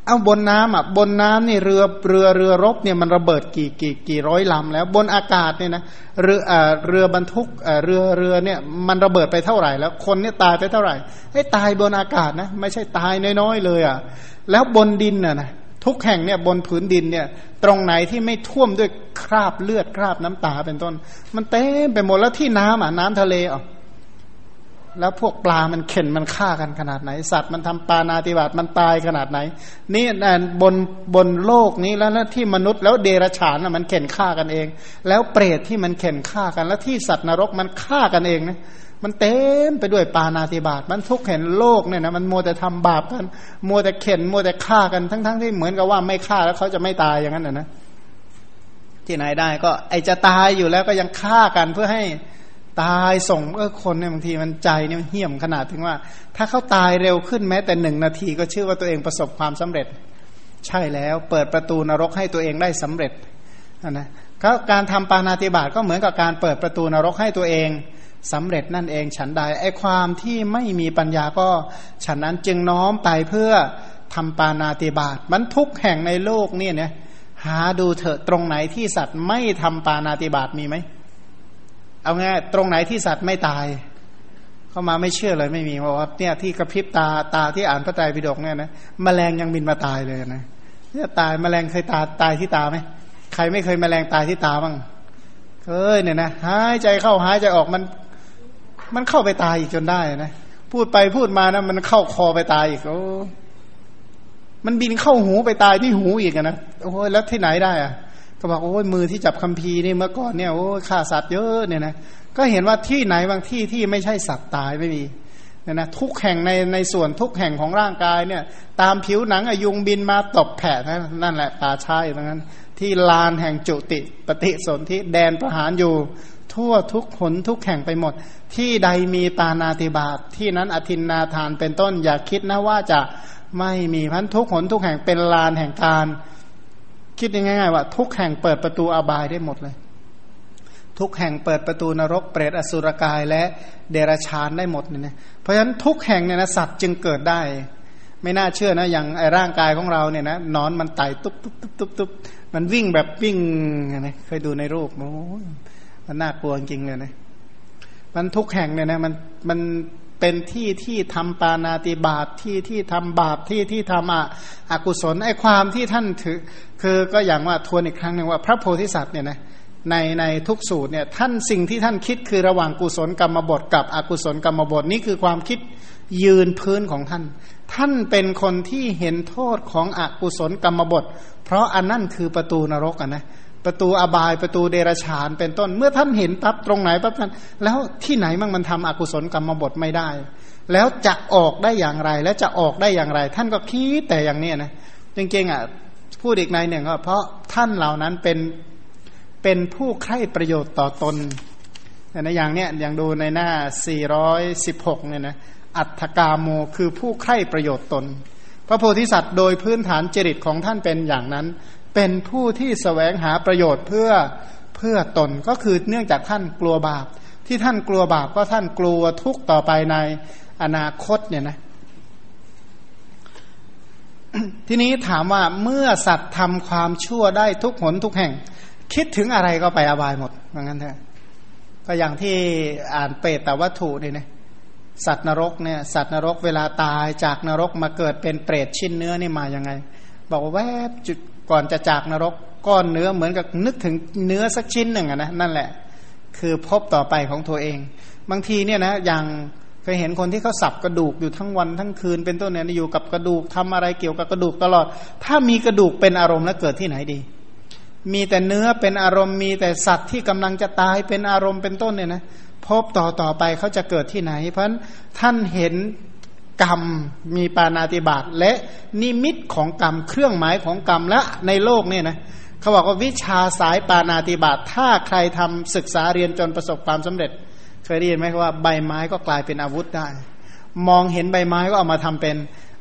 เอาบนน้ำอะบนน้ำนี่เรือเรือเรือรบเนี่ยมันระเบิดกี่กี่กี่ร้อยลำแล้ว บนอากาศเนี่ยนะเรืออ่าเรือบรรทุกอ่าเรือเรือเนี่ยมันระเบิดไปเท่าไหร่ แล้วคนเนี่ยตายไปเท่าไหร่ให้ตายบนอากาศนะไม่ใช่ตายน้อยๆเลยอะแล้วบนดินน่ะนะทุกแห่งเนี่ยบนผืนดินเนี่ย ตรงไหนที่ไม่ท่วมด้วยคราบเลือดคราบน้ำตาเป็นต้น มันเต็มไปหมดแล้วที่น้ำอะน้ำทะเลอะ แล้วพวกปลามันเข็นมันฆ่ากันขนาดไหน สัตว์มันทำปานาติบาตมันตายขนาดไหน นี่บนบนโลกนี้แล้วที่มนุษย์แล้วเดรัจฉานมันเข็นฆ่ากันเอง แล้วเปรตที่มันเข็นฆ่ากัน แล้วที่สัตว์นรกมันฆ่ากันเองนะมันเต็มไปด้วยปานาติบาตมันทุกเห็นโลกเนี่ยนะมันมัวแต่ทำบาปกันมัวแต่เข็นมัวแต่ฆ่ากันทั้งๆทที่เหมือนกับว่าไม่ฆ่าแล้วเขาจะไม่ตายอย่างนั้นนะนะที่ไหนได้ก็ไอจะตายอยู่แล้วก็ยังฆ่ากันเพื่อให้ ตายส่งเออคนเนี่ยบางทีมันใจเนี่ยมันเหี้ยมขนาดถึงว่า ถ้าเขาตายเร็วขึ้นแม้แต่หนึ่งนาทีก็ชื่อว่าตัวเองประสบความสำเร็จ ใช่แล้วเปิดประตูนรกให้ตัวเองได้สำเร็จนะก็การทำปานาติบาตก็เหมือนกับการเปิดประตูนรกให้ตัวเองสำเร็จนั่นเองฉันใดไอความที่ไม่มีปัญญาก็ฉันนั้นจึงน้อมไปเพื่อทำปานาติบาตมันทุกแห่งในโลกเนี่ยเนี่ยหาดูเถอะตรงไหนที่สัตว์ไม่ทำปานาติบาตมีไหม เอาง่ายตรงไหนที่สัตว์ไม่ตาย เข้ามาไม่เชื่อเลยไม่มีเพราะว่าเนี่ยที่กระพริบตาตาที่อ่านพระไตรปิฎกเนี่ยนะมแมลงยังบินมาตายเลยนะเนี่ยตายมแมลงเคยตาตายที่ตาไหมใครไม่เคยมแมลงตายที่ตาบ้างเคยเนี่ยนะหายใจเข้าหายใจออกมันมันเข้าไปตายอีกจนได้นะพูดไปพูดมานะมันเข้าคอไปตายอีกโอ้มันบินเข้าหูไปตายที่หูอีกนะโอ้แล้วที่ไหนได้อะ ก็บอกโอ้ยมือที่จับคัมภีร์นี่เมื่อก่อนเนี่ยโอ้ฆ่าสัตว์เยอะเนี่ยนะก็เห็นว่าที่ไหนบางที่ที่ไม่ใช่สัตว์ตายไม่มีเนี่ยนะทุกแห่งในในส่วนทุกแห่งของร่างกายเนี่ย ตามผิวหนังอายุงบินมาตบแผลนั่นแหละตาช่ตรงนั้น ที่ลานแห่งจุติปฏิสนธิแดนประหารอยู่ ทั่วทุกขนทุกแห่งไปหมด ที่ใดมีตานาติบาตที่นั้นอธินนาทานเป็นต้นอย่าคิดนะว่าจะไม่มีพันทุกขนทุกแห่งเป็นลานแห่งการ คิดง่ายๆว่าทุกแห่งเปิดประตูอบายได้หมดเลย ทุกแห่งเปิดประตูนรกเปรตอสุรกายและเดรัจฉานได้หมดเนี่ยนะเพราะฉะนั้นทุกแห่งเนี่ยนะสัตว์จึงเกิดได้ ไม่น่าเชื่อนะอย่างไอร่างกายของเราเนี่ยนะนอนมันไต่ตุ๊บตุ๊บตุ๊บตุ๊บตุ๊บมันวิ่งแบบวิ่งนะเคยดูในรูปโอ้มันน่ากลัวจริงเลยนะมันทุกแห่งเนี่ยนะมันมัน เป็นที่ที่ทำปานาติบาตที่ที่ทำบาปที่ที่ทำอกุศลไอ้ความที่ท่านถือคือก็อย่างว่าทวนอีกครั้งหนึ่งว่าพระโพธิสัตว์เนี่ยนะในในทุกสูตรเนี่ยท่านสิ่งที่ท่านคิดคือระหว่างกุศลกรรมบทกับอกุศลกรรมบทนี่คือความคิดยืนพื้นของท่าน ท่านเป็นคนที่เห็นโทษของอกุศลกรรมบท เพราะอันนั่นคือประตูนรกอะนะ ประตูอบายประตูเดรฉานเป็นต้น เมื่อท่านเห็นปั๊บตรงไหนปั๊บท่านแล้วที่ไหนมั่งมันทำอกุศลกรรมบทไม่ได้ แล้วจะออกได้อย่างไร และจะออกได้อย่างไร ท่านก็คิดแต่อย่างนี้นะจริงๆอะพูดอีกในหนึ่งก็เพราะท่านเหล่านั้นเป็นเป็นผู้ใคร่ประโยชน์ต่อตนนะอย่างเนี้ยอย่างดูในหน้า 416 เนี่ยนะอัตถกาโมคือผู้ใคร่ประโยชน์ตน พระโพธิสัตว์โดยพื้นฐานจริตของท่านเป็นอย่างนั้น เป็นผู้ที่สแสวงหาประโยชน์เพื่อเพื่อตนก็คือเนื่องจากท่านกลัวบาป ที่ท่านกลัวบาปก็ท่านกลัวทุกต่อไปในอนาคตเนี่ยนะทีนี้ถามว่าเมื่อสัตว์ทำความชั่วได้ทุกหนทุกแห่ง คิดถึงอะไรก็ไปอบายหมดเหมือนกันเถอะก็อย่างที่อ่านเปรตแต่วัตถุนี่นะสัตว์นรกเนี่ยสัตว์นรกเวลาตายจากนรกมาเกิดเป็นเปรตชิ้นเนื้อนี่มาอย่างไง บอกว่าแวบจุด ก่อนจะจากนรกก้อนเนื้อเหมือนกับนึกถึงเนื้อสักชิ้นหนึ่งนะนั่นแหละ คือพบต่อไปของตัวเอง บางทีเนี่ยนะอย่างเคยเห็นคนที่เขาสับกระดูกอยู่ทั้งวันทั้งคืนเป็นต้นเนี่ยอยู่กับกระดูกทำอะไรเกี่ยวกับกระดูกตลอด ถ้ามีกระดูกเป็นอารมณ์แล้วเกิดที่ไหนดี มีแต่เนื้อเป็นอารมณ์ มีแต่สัตว์ที่กำลังจะตายเป็นอารมณ์เป็นต้นเนี่ยนะพบต่อต่อไปเขาจะเกิดที่ไหน เพราะท่านเห็น กรรมมีปานาติบาตและนิมิตของกรรมเครื่องหมายของกรรมและในโลกเนี่ยนะเขาบอกว่าวิชาสายปานาติบาตถ้าใครทำศึกษาเรียนจนประสบความสำเร็จ เคยได้ยินไหมว่าใบไม้ก็กลายเป็นอาวุธได้ มองเห็นใบไม้ก็เอามาทำเป็น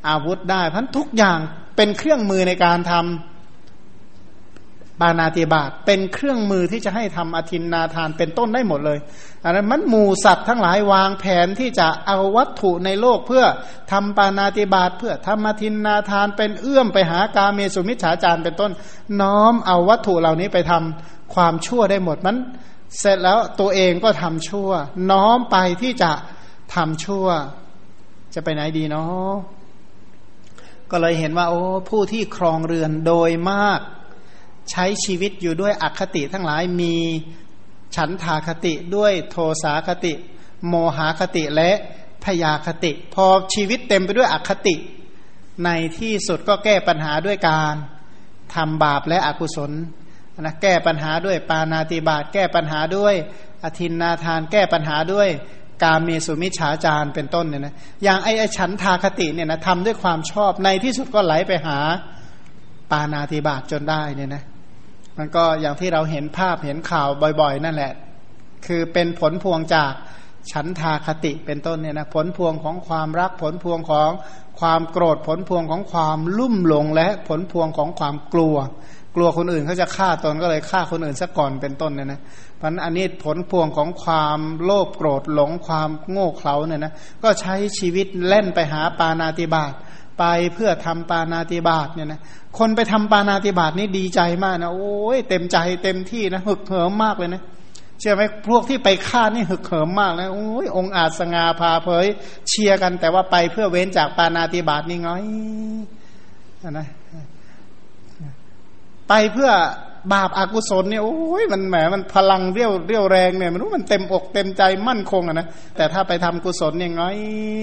อาวุธได้เพราะทุกอย่างเป็นเครื่องมือในการทำปานาติบาตเป็นเครื่องมือที่จะให้ทำอธินนาทานเป็นต้นได้หมดเลย อันนั้นมันหมูสัตว์ทั้งหลายวางแผนที่จะเอาวัตถุในโลกเพื่อทำปานาติบาตเพื่อทำอธินนาทานเป็นเอื้อมไปหากาเมสุมิจฉาจารเป็นต้น น้อมเอาวัตถุเหล่านี้ไปทำความชั่วได้หมดมัน เสร็จแล้วตัวเองก็ทำชั่ว น้อมไปที่จะทำชั่ว จะไปไหนดีเนาะก็เลยเห็นว่า โอ้ผู้ที่ครองเรือนโดยมาก ใช้ชีวิตอยู่ด้วยอคติทั้งหลายมี ฉันทาคติด้วยโทสาคติ โมหาคติและพยาคติ พอชีวิตเต็มไปด้วยอคติ ในที่สุดก็แก้ปัญหาด้วยการทำบาปและอกุศลนะแก้ปัญหาด้วยปานาติบาตแก้ปัญหาด้วยอธินนาทาน แก้ปัญหาด้วยกาเมสุมิฉาจารเป็นต้นเนี่ยนะอย่างไอ้ฉันทาคติเนี่ยนะทำด้วยความชอบในที่สุดก็ไหลไปหาปานาติบาตจนได้เนี่ยนะ มันก็อย่างที่เราเห็นภาพเห็นข่าวบ่อย ๆ นั่นแหละ คือเป็นผลพวงจากฉันทาคติเป็นต้นเนี่ยนะผลพวงของความรักผลพวงของความโกรธผลพวงของความลุ่มหลงและผลพวงของความกลัว กลัวคนอื่นเขาจะฆ่าตนก็เลยฆ่าคนอื่นซะก่อนเป็นต้นเนี่ยนะเพราะอันนี้ผลพวงของความโลภโกรธหลงความโง่เขลาเนี่ยนะก็ใช้ชีวิตเล่นไปหาปานาติบาต ไปเพื่อทำปานาติบาตเนี่ยนะคนไปทำปานาติบาตนี่ดีใจมากนะโอ้ยเต็มใจเต็มที่นะหึกเหิมมากเลยนะเชื่อไหมพวกที่ไปฆ่านี่หึกเหิมมากนะโอ้ยองอาจสงาพาเผย เชียร์กัน แต่ว่าไปเพื่อเว้นจากปานาติบาตนี่ง้อยนะไปเพื่อ บาปอากุศลเนี่ยโอ้ยมันแหมมันพลังเรี่ยวเรี่ยวแรงเนี่ยมันรู้มันเต็มอกเต็มใจมั่นคงอะนะแต่ถ้าไปทำกุศลเนี่ยง้อย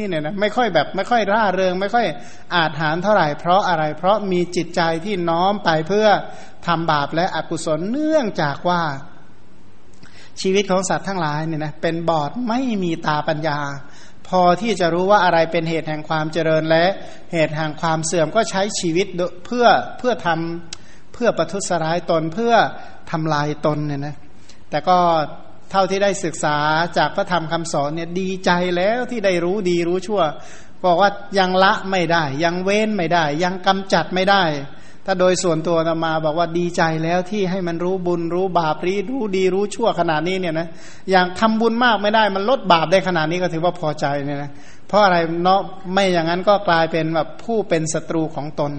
เนี่ยนะไม่ค่อยแบบไม่ค่อยร่าเริง ไม่ค่อยอาจหารเท่าไหร่เพราะอะไร เพราะมีจิตใจที่น้อมไปเพื่อทำบาปและอกุศลเนื่องจากว่า ชีวิตของสัตว์ทั้งหลายเนี่ยนะเป็นบอดไม่มีตาปัญญา พอที่จะรู้ว่าอะไรเป็นเหตุแห่งความเจริญและเหตุแห่งความเสื่อมก็ใช้ชีวิตเพื่อเพื่อทำ พื่อประทุษร้ายตนเพื่อทำลายตนเนี่ยนะแต่ก็เท่าที่ได้ศึกษาจากพระธรรมคำสอนเนี่ยดีใจแล้วที่ได้รู้ดีรู้ชั่วบอกว่ายังละไม่ได้ ยังเว้นไม่ได้ ยังกำจัดไม่ได้ ถ้าโดยส่วนตัวมาบอกว่าดีใจแล้วที่ให้มันรู้บุญรู้บาปรีรู้ดีรู้ชั่วขนาดนี้เนี่ยนะอย่างทำบุญมากไม่ได้มันลดบาปได้ขนาดนี้ก็ถือว่าพอใจเนี่ยนะเพราะอะไรเนาะไม่อย่างนั้นก็กลายเป็นแบบผู้เป็นศัตรูของตน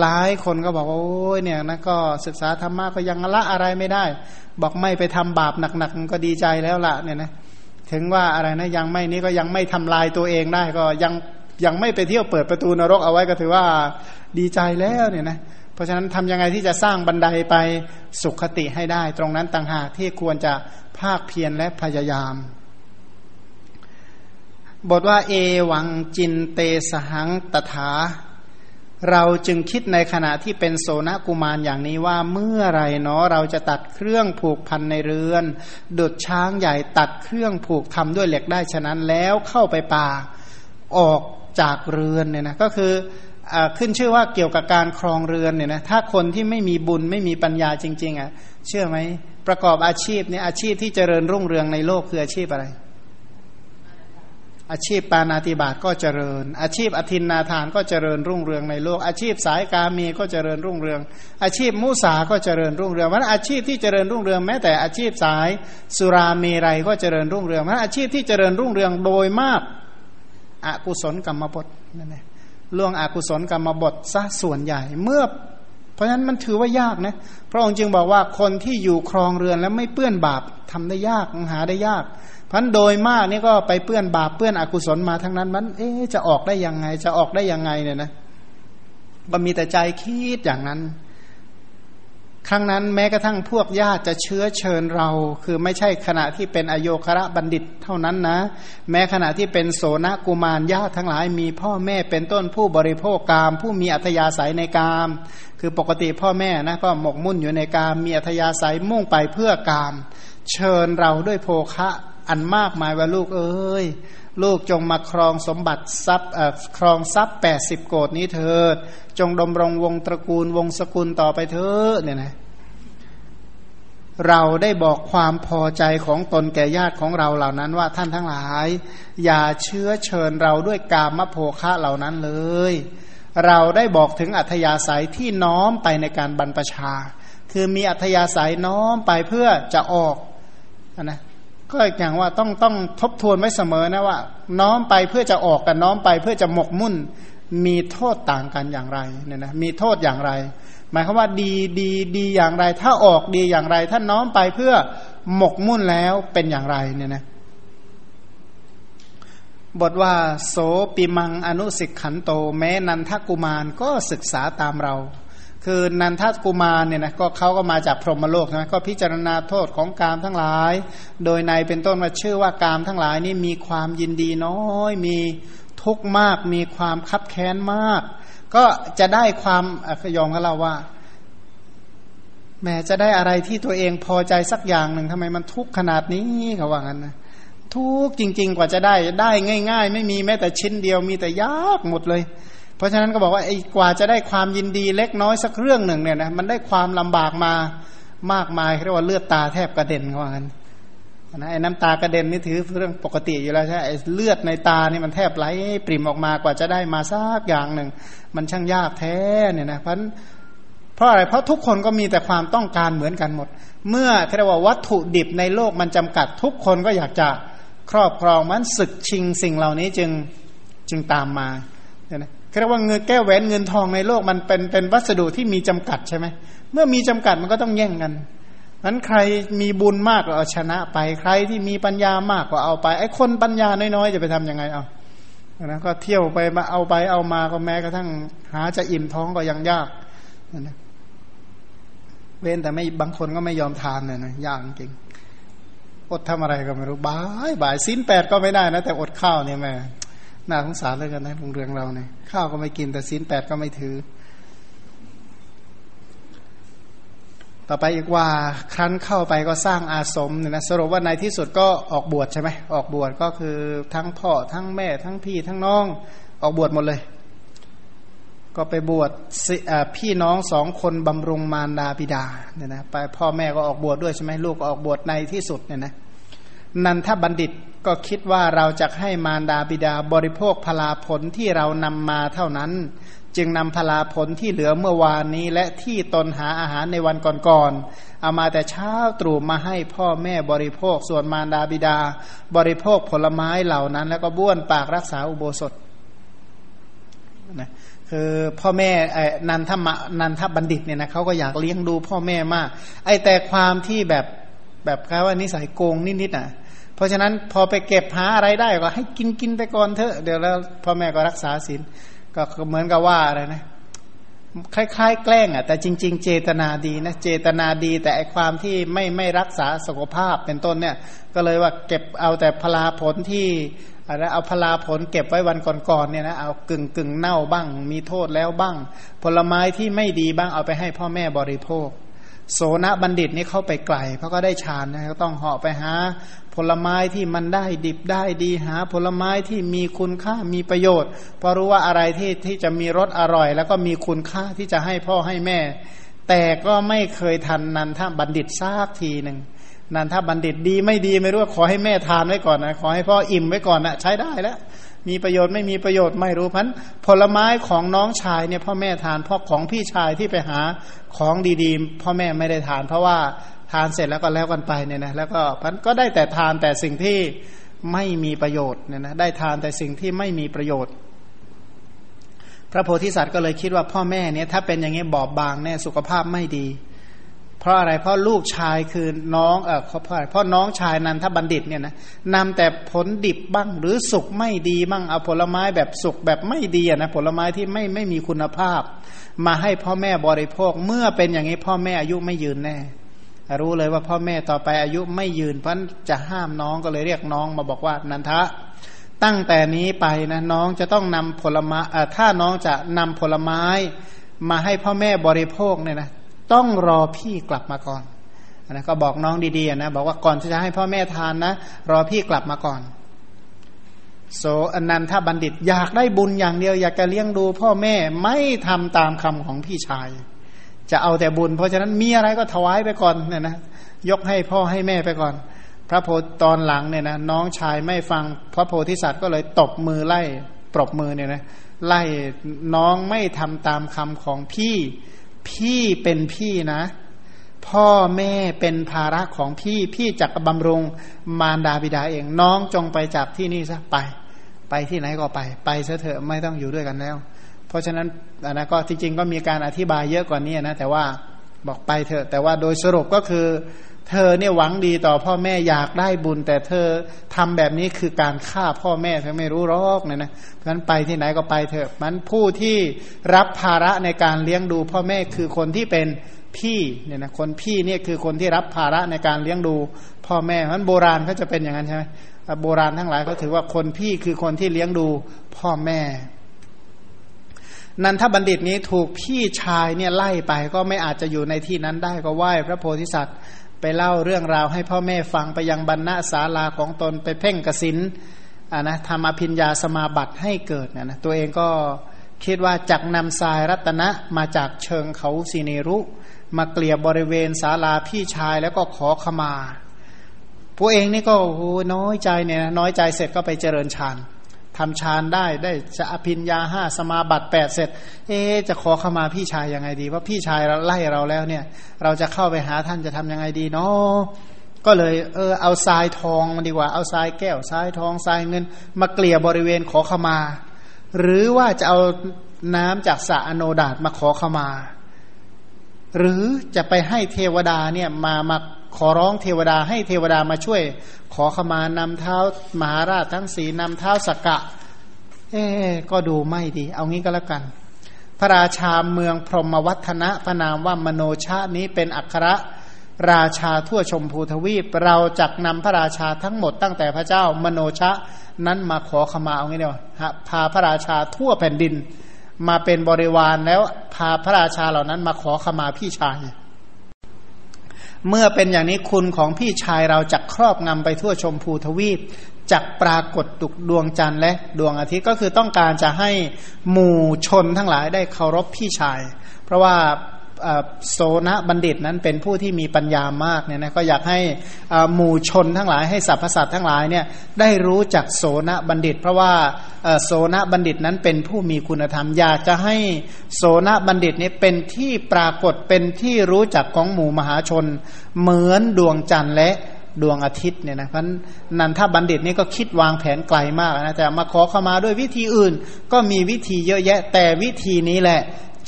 หลายคนก็บอกว่าโอ้ยเนี่ยนะก็ศึกษาธรรมะก็ยังละอะไรไม่ได้ บอกไม่ไปทำบาปหนักๆก็ดีใจแล้วละเนี่ยนะถึงว่าอะไรนะยังไม่นี้ก็ยังไม่ทำลายตัวเองได้ก็ยังยังไม่ไปเที่ยวเปิดประตูนรกเอาไว้ก็ถือว่าดีใจแล้วเนี่ยนะ เพราะฉะนั้นทำยังไงที่จะสร้างบันไดไปสุขติให้ได้ ตรงนั้นต่างหากที่ควรจะภาคเพียรและพยายาม บทว่า เอวังจินเตสหังตถา เราจึงคิดในขณะที่เป็นโสนกุมารอย่างนี้ว่าเมื่อไรเนาะเราจะตัดเครื่องผูกพันในเรือน ดุดช้างใหญ่ตัดเครื่องผูกทำด้วยเหล็กได้ฉะนั้นแล้วเข้าไปป่าออกจากเรือนเนี่ยนะก็คือ ขึ้นชื่อว่าเกี่ยวกับการครองเรือนเนี่ยนะถ้าคนที่ไม่มีบุญไม่มีปัญญาจริง ๆอะเชื่อไหมประกอบอาชีพเนี่ยอาชีพที่เจริญรุ่งเรืองในโลกคืออาชีพอะไร อาชีพปานาติบาตก็เจริญ อาชีพอธินนาทานก็เจริญรุ่งเรืองในโลก อาชีพสายกามีก็เจริญรุ่งเรือง อาชีพมุสาก็เจริญรุ่งเรืองมันอาชีพที่เจริญรุ่งเรืองแม้แต่อาชีพสายสุราเมรัยก็เจริญรุ่งเรืองมันอาชีพที่เจริญรุ่งเรืองโดยมากอกุศลกรรมบทนั่นเอง ล่วงอกุศลกรรมบทซะส่วนใหญ่ เมื่อ เพราะฉะนั้นมันถือว่ายากนะพระองค์จึงบอกว่าคนที่อยู่ครองเรือนแล้วไม่เปื้อนบาปทำได้ยากหาได้ยากพันโดยมากนี่ก็ไปเปื้อนบาปเปื้อนอกุศลมาทั้งนั้นมัน เอ๊จะออกได้ยังไง จะออกได้ยังไงเนี่ยนะก็มีแต่ใจคิดอย่างนั้น ครั้งนั้นแม้กระทั่งพวกญาติจะเชื้อเชิญเรา คือไม่ใช่ขณะที่เป็นอโยคระบัณฑิตเท่านั้นนะ แม้ขณะที่เป็นโสนกุมารญาติทั้งหลายมีพ่อแม่เป็นต้นผู้บริโภคกาม ผู้มีอัธยาศัยในกาม คือปกติพ่อแม่นะก็หมกมุ่นอยู่ในกาม มีอัธยาศัยมุ่งไปเพื่อกาม เชิญเราด้วยโภคะอันมากมายว่าลูกเอ้ย ลูกจงมาครองสมบัติทรัพย์ครองทรัพย์แปดสิบโกดนี้เถิด จงดมรงวงตระกูลวงสกุลต่อไปเถิดเนี่ยนะเราได้บอกความพอใจของตนแก่ญาติของเราเหล่านั้นว่าท่านทั้งหลาย อย่าเชื้อเชิญเราด้วยกามโภคะเหล่านั้นเลย เราได้บอกถึงอัธยาศัยที่น้อมไปในการบรรพชา คือมีอัธยาศัยน้อมไปเพื่อจะออกนะ ก็อย่างว่าต้องต้องทบทวนไว้เสมอนะว่า น้อมไปเพื่อจะออกกับน้อมไปเพื่อจะหมกมุ่น มีโทษต่างกันอย่างไรเนี่ยนะมีโทษอย่างไร หมายความว่าดีดีดีอย่างไร ถ้าออกดีอย่างไร ถ้าน้อมไปเพื่อหมกมุ่นแล้วเป็นอย่างไรเนี่ยนะบทว่า โสปิมังอนุสิกขันโต แม้นันทกุมารก็ศึกษาตามเรา คือนันทกุมารเนี่ยนะก็เขาก็มาจากพรหมโลกนะก็พิจารณาโทษของกามทั้งหลาย โดยในเป็นต้นมาชื่อว่ากามทั้งหลายนี่มีความยินดีน้อย มีทุกข์มาก มีความคับแค้นมาก ก็จะได้ความขยองกับเราว่าแม้จะได้อะไรที่ตัวเองพอใจสักอย่างหนึ่งทำไมมันทุกข์ขนาดนี้เขาว่างั้นนะทุกข์จริง ๆ กว่าจะได้ได้ง่าย ๆ ไม่มีแม้แต่ชิ้นเดียวมีแต่ยากหมดเลย เพราะฉะนั้นก็บอกว่าไอ้กว่าจะได้ความยินดีเล็กน้อยสักเรื่องหนึ่งเนี่ยนะมันได้ความลำบากมามากมายเรียกว่าเลือดตาแทบกระเด็นเขาว่างั้นนะไอ้น้ำตากระเด็นนี่ถือเรื่องปกติอยู่แล้วใช่ไอ้เลือดในตานี่มันแทบไหลปริ่มออกมากว่าจะได้มาสักอย่างหนึ่ง มันช่างยากแท้เนี่ยนะเพราะเพราะอะไรเพราะทุกคนก็มีแต่ความต้องการเหมือนกันหมด เมื่อเรียกว่าวัตถุดิบในโลกมันจำกัด ทุกคนก็อยากจะครอบครองมันศึกชิงสิ่งเหล่านี้จึงจึงตามมาเนี่ยนะ เรียกว่าเงินแก้วแหวนเงินทองในโลกมันเป็นเป็นวัสดุที่มีจำกัดใช่ไหมเมื่อมีจำกัดมันก็ต้องแย่งกันนั้นใครมีบุญมากก็เอาชนะไปใครที่มีปัญญามากก็เอาไป ไอ้คนปัญญาน้อยๆจะไปทํำยังไงเอานะก็เที่ยวไปมาเอาไปเอามาก็แม้กระทั่งหาจะอิ่มท้องก็ยังยากนะเว้นแต่ไม่บางคนก็ไม่ยอมทานเลยนะยากจริงอดทำอะไรก็ไม่รู้บายบายสิ้นแปดก็ไม่ได้นะแต่อดข้าวเนี่ยแม่ น่าสงสารเลยกันนะโรงเรืองเราเนี่ยข้าวก็ไม่กินแต่ศีลแปดก็ไม่ถือ ต่อไปอีกว่าครั้นเข้าไปก็สร้างอาสมเนี่ยนะสรุปว่าในที่สุดก็ออกบวชใช่ไหมออกบวชก็คือทั้งพ่อทั้งแม่ทั้งพี่ทั้งน้องออกบวชหมดเลย ก็ไปบวชพี่น้องสองคนบำรุงมารดาบิดาเนี่ยนะไปพ่อแม่ก็ออกบวชดด้วยใช่ไหมลูกก็ออกบวชในที่สุดเนี่ยนะ นันทบัณฑิตก็คิดว่าเราจะให้มารดาบิดาบริโภคพลาผลที่เรานำมาเท่านั้น จึงนำพลาผลที่เหลือเมื่อวานนี้ และที่ตนหาอาหารในวันก่อนๆเอามาแต่เช้าตรู่มาให้พ่อแม่บริโภคส่วนมารดาบิดา บริโภคผลไม้เหล่านั้น แล้วก็บ้วนปากรักษาอุโบสถนะคือพ่อแม่นันทมนันทบัณฑิตเนี่ยนะเขาก็อยากเลี้ยงดูพ่อแม่มาก ไอแต่ความที่แบบ แบบเขาว่านิสัยโกงนิดๆอะ เพราะฉะนั้นพอไปเก็บหาอะไรได้ก็ให้กินกินไปก่อนเถอะเดี๋ยวแล้วพ่อแม่ก็รักษาศีลก็เหมือนกับว่าอะไรนะคล้ายๆ แกล้งอะแต่จริง ๆ เจตนาดีนะเจตนาดีแต่ไอความที่ไม่ไม่รักษาสุขภาพเป็นต้นเนี่ย ก็เลยว่าเก็บเอาแต่พลาผลที่อะไรเอาพลาผลเก็บไว้วันก่อนๆเนี่ยนะเอากึ่งกึ่งเน่าบ้าง มีโทษแล้วบ้าง ผลไม้ที่ไม่ดีบ้างเอาไปให้พ่อแม่บริโภค โสนบัณฑิตนี่เข้าไปไกลเพราะก็ได้ฌานนะก็ต้องเหาะไปหา ผลไม้ที่มันได้ดิบได้ดีหา ผลไม้ที่มีคุณค่ามีประโยชน์เพราะรู้ว่าอะไรที่ที่จะมีรสอร่อย แล้วก็มีคุณค่าที่จะให้พ่อให้แม่ แต่ก็ไม่เคยทันนันทบัณฑิตซากทีหนึ่งนันทบัณฑิตดีไม่ดีไม่รู้ขอให้แม่ทานไว้ก่อนนะขอให้พ่ออิ่มไว้ก่อนนะใช้ได้แล้ว มีประโยชน์ไม่มีประโยชน์ไม่รู้พันผลไม้ของน้องชายเนี่ยพ่อแม่ทานพ่อของพี่ชายที่ไปหาของดีๆ พ่อแม่ไม่ได้ทาน เพราะว่าทานเสร็จแล้วก็แล้วกันไปเนี่ยนะแล้วก็พันก็ได้แต่ทานแต่สิ่งที่ไม่มีประโยชน์เนี่ยนะได้ทานแต่สิ่งที่ไม่มีประโยชน์ พระโพธิสัตว์ก็เลยคิดว่าพ่อแม่เนี่ยถ้าเป็นอย่างนี้บอบบางแน่สุขภาพไม่ดี เพราะอะไรเพราะลูกชายคือน้องเออเพราะเพราะน้องชายนันทบัณฑิตเนี่ยนะนำแต่ผลดิบบ้างหรือสุกไม่ดีบ้างเอาผลไม้แบบสุกแบบไม่ดีนะผลไม้ที่ไม่ไม่มีคุณภาพ มาให้พ่อแม่บริโภคเมื่อเป็นอย่างนี้พ่อแม่อายุไม่ยืนแน่รู้เลยว่าพ่อแม่ต่อไปอายุไม่ยืนเพราะจะห้ามน้องก็เลยเรียกน้องมาบอกว่านันทะ ตั้งแต่นี้ไปนะน้องจะต้องนำผลไม้ถ้าน้องจะนำผลไม้มาให้พ่อแม่บริโภคเนี่ยนะ ต้องรอพี่กลับมาก่อนนะก็บอกน้องดีๆนะบอกว่าก่อนที่จะให้พ่อแม่ทานนะรอพี่กลับมาก่อน โสอนันทบัณฑิตอยากได้บุญอย่างเดียว อยากจะเลี้ยงดูพ่อแม่ไม่ทำตามคำของพี่ชาย จะเอาแต่บุญ เพราะฉะนั้นมีอะไรก็ถวายไปก่อนเนี่ยนะยกให้พ่อให้แม่ไปก่อน พระโพตอนหลังเนี่ยนะน้องชายไม่ฟังพระโพธิสัตว์ก็เลยตบมือไล่ปรบมือเนี่ยนะไล่น้องไม่ทำตามคำของพี่ พี่เป็นพี่นะ พ่อแม่เป็นภาระของพี่พี่จักบำรุงมารดาบิดาเองน้องจงไปจากที่นี่ซะไป ไปที่ไหนก็ไป ไปซะเถอะไม่ต้องอยู่ด้วยกันแล้ว เพราะฉะนั้นอันนะก็จริงก็มีการอธิบายเยอะกว่านี้นะ แต่ว่าบอกไปเถอะ แต่ว่าโดยสรุปก็คือ เธอเนี่ยหวังดีต่อพ่อแม่อยากได้บุญ แต่เธอทำแบบนี้คือการฆ่าพ่อแม่เธอไม่รู้รอกเนี่ยนะเพราะฉะนั้นไปที่ไหนก็ไปเถอะมันผู้ที่รับภาระในการเลี้ยงดูพ่อแม่คือคนที่เป็นพี่เนี่ยนะคนพี่เนี่ยคือคนที่รับภาระในการเลี้ยงดูพ่อแม่มันโบราณเขาจะเป็นอย่างนั้นใช่ไหมโบราณทั้งหลายเขาถือว่าคนพี่คือคนที่เลี้ยงดูพ่อแม่นันทบัณฑิตนี้ถูกพี่ชายเนี่ยไล่ไปก็ไม่อาจจะอยู่ในที่นั้นได้ก็ไหว้พระโพธิสัตว์ ไปเล่าเรื่องราวให้พ่อแม่ฟังไปยังบรรณาศาลาของตนไปเพ่งกสินอ่านะทำอภิญญาสมาบัติให้เกิดนะนะตัวเองก็คิดว่าจักนำทรายรัตนะมาจากเชิงเขาสีเนรุ มาเกลี่ยบริเวณศาลาพี่ชายแล้วก็ขอขมา ผู้เองนี่ก็โอ้น้อยใจเนี่ยน้อยใจเสร็จก็ไปเจริญฌาน ทำฌานได้ได้จะอภินยาห้าสมาบัติแปดเสร็จ เอ๊จะขอเข้ามาพี่ชายยังไงดี ว่าพี่ชายเราไล่เราแล้วเนี่ย เราจะเข้าไปหาท่านจะทำยังไงดีเนาะก็เลยเออเอาทรายทองมาดีกว่าเอาทรายแก้วทรายทองทรายเงิน มาเกลี่ยบริเวณขอขมา หรือว่าจะเอาน้ำจากสระอโนดาตมาขอขมา หรือจะไปให้เทวดาเนี่ยมามา ขอร้องเทวดาให้เทวดามาช่วย ขอขมานำเท้ามหาราชทั้งสีนำเท้าสกกะ เอ๊ก็ดูไม่ดี เอางี้ก็แล้วกัน พระราชาเมืองพรหมวัฒนะพระนามว่ามโนชานี้เป็นอัครราชาทั่วชมพูทวีป เราจักนำพระราชาทั้งหมดตั้งแต่พระเจ้ามโนชะนั้นมาขอขมาเอางี้เดียวพาพระราชาทั่วแผ่นดิน มาเป็นบริวารแล้วพาพระราชาเหล่านั้นมาขอขมาพี่ชาย เมื่อเป็นอย่างนี้คุณของพี่ชายเราจะครอบงำไปทั่วชมพูทวีปจักปรากฏตุกดวงจันทร์และดวงอาทิตย์ก็คือต้องการจะให้หมู่ชนทั้งหลายได้เคารพพี่ชาย เพราะว่า โสนบัณฑิตนั้นเป็นผู้ที่มีปัญญามากเนี่ยนะก็อยากให้หมู่ชนทั้งหลายให้สรรพสัตว์ทั้งหลายเนี่ยได้รู้จักโสนบัณฑิต เพราะว่าโสนบัณฑิตนั้นเป็นผู้มีคุณธรรม อยากจะให้โสนบัณฑิตนี้เป็นที่ปรากฏเป็นที่รู้จักของหมู่มหาชน เหมือนดวงจันทร์และดวงอาทิตย์เนี่ยนะเพราะนันทบัณฑิตนี่ก็คิดวางแผนไกลมากนะแต่มาขอเข้ามาด้วยวิธีอื่น ก็มีวิธีเยอะแยะ แต่วิธีนี้แหละ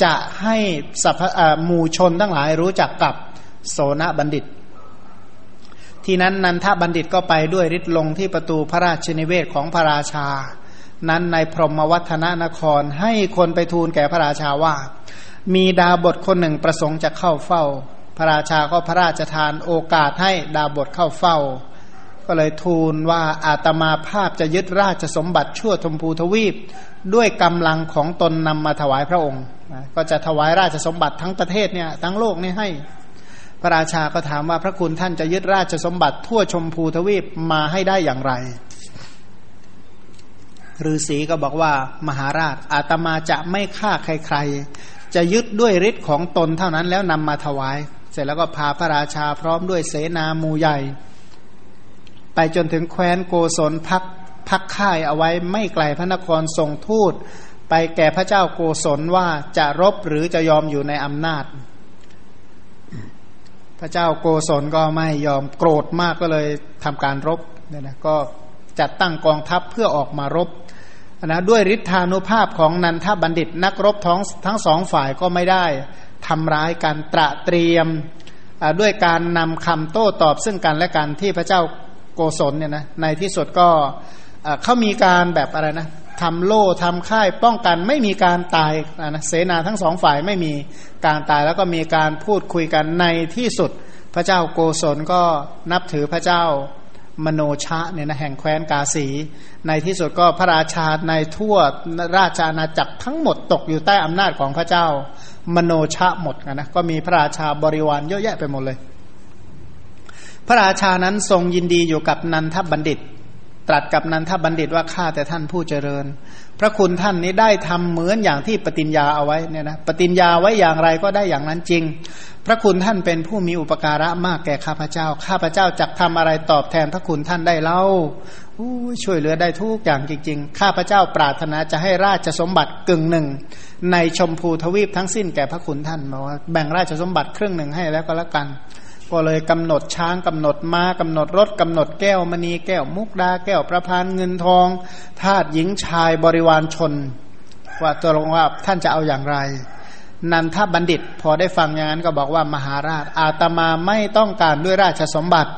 จะให้สัพหมู่ชนทั้งหลายรู้จักกับโสนบัณฑิต ที่นั้นนันทบัณฑิตก็ไปด้วยฤทธิ์ลงที่ประตูพระราชนิเวศของพระราชา นั้นในพรหมวัฒนนครให้คนไปทูลแก่พระราชาว่า มีดาบทคนหนึ่งประสงค์จะเข้าเฝ้า พระราชาก็พระราชทานโอกาสให้ดาบทเข้าเฝ้า ก็เลยทูลว่าอาตมาภาพจะยึดราชสมบัติชั่วชมพูทวีป ด้วยกำลังของตนนำมาถวายพระองค์ ก็จะถวายราชสมบัติทั้งประเทศเนี่ยทั้งโลกนี่ให้ พระราชาก็ถามว่าพระคุณท่านจะยึดราชสมบัติทั่วชมพูทวีปมาให้ได้อย่างไรฤาษีก็บอกว่ามหาราชอาตมาจะไม่ฆ่าใครๆ จะยึดด้วยฤทธิ์ของตนเท่านั้นแล้วนำมาถวาย เสร็จแล้วก็พาพระราชาพร้อมด้วยเสนามูใหญ่ ไปจนถึงแคว้นโกศลพักพักค่ายเอาไว้ไม่ไกลพระนครทรงทูต ไปแก่พระเจ้าโกศลว่าจะรบหรือจะยอมอยู่ในอำนาจ พระเจ้าโกศลก็ไม่ยอมโกรธมากก็เลยทำการรบเนี่ยนะก็จัดตั้งกองทัพเพื่อออกมารบนะด้วยฤทธานุภาพของนันทบัณฑิตนักรบท้องทั้งสองฝ่ายก็ไม่ได้ทำร้ายการตระเตรียมด้วยการนำคำโต้ตอบซึ่งกันและกันที่พระเจ้า โกศลเนี่ยนะในที่สุดก็เขามีการแบบอะไรนะทำโล่ทำค่ายป้องกันไม่มีการตายนะเสนาทั้งสองฝ่ายไม่มีการตายแล้วก็มีการพูดคุยกันในที่สุด พระเจ้าโกศลก็นับถือพระเจ้ามโนชะเนี่ยนะแห่งแคว้นกาสี ในที่สุดก็พระราชาในทั่วราชอาณาจักรทั้งหมดตกอยู่ใต้อำนาจของพระเจ้ามโนชะหมดนะก็มีพระราชาบริวารเยอะแยะไปหมดเลย ระราชานั้นทรงยินดีอยู่กับนันทบัณฑิต ตรัสกับนันทบัณฑิตว่าข้าแต่ท่านผู้เจริญ พระคุณท่านนี้ได้ทำเหมือนอย่างที่ปฏิญญาเอาไว้เนี่ยนะปฏิญญาไว้อย่างไรก็ได้อย่างนั้นจริง พระคุณท่านเป็นผู้มีอุปการะมากแก่ข้าพเจ้า ข้าพเจ้าจักทำอะไรตอบแทนพระคุณท่านได้เล่าช่วยเหลือได้ทุกอย่างจริง ๆ ข้าพเจ้าปรารถนาจะให้ราชสมบัติกึ่งหนึ่ง ในชมพูทวีปทั้งสิ้นแก่พระคุณท่านมาว่าแบ่งราชสมบัติครึ่งหนึ่งให้แล้วก็แล้วกัน ก็เลยกำหนดช้างกำหนดม้ากำหนดรถกำหนดแก้วมณีแก้วมุกดาแก้วประพานเงินทองทาตหญิงชายบริวารชน ว่าตัวลงว่าท่านจะเอาอย่างไร นันทบัณฑิต พอได้ฟังอย่างนั้นก็บอกว่ามหาราช อาตมาไม่ต้องการด้วยราชสมบัติ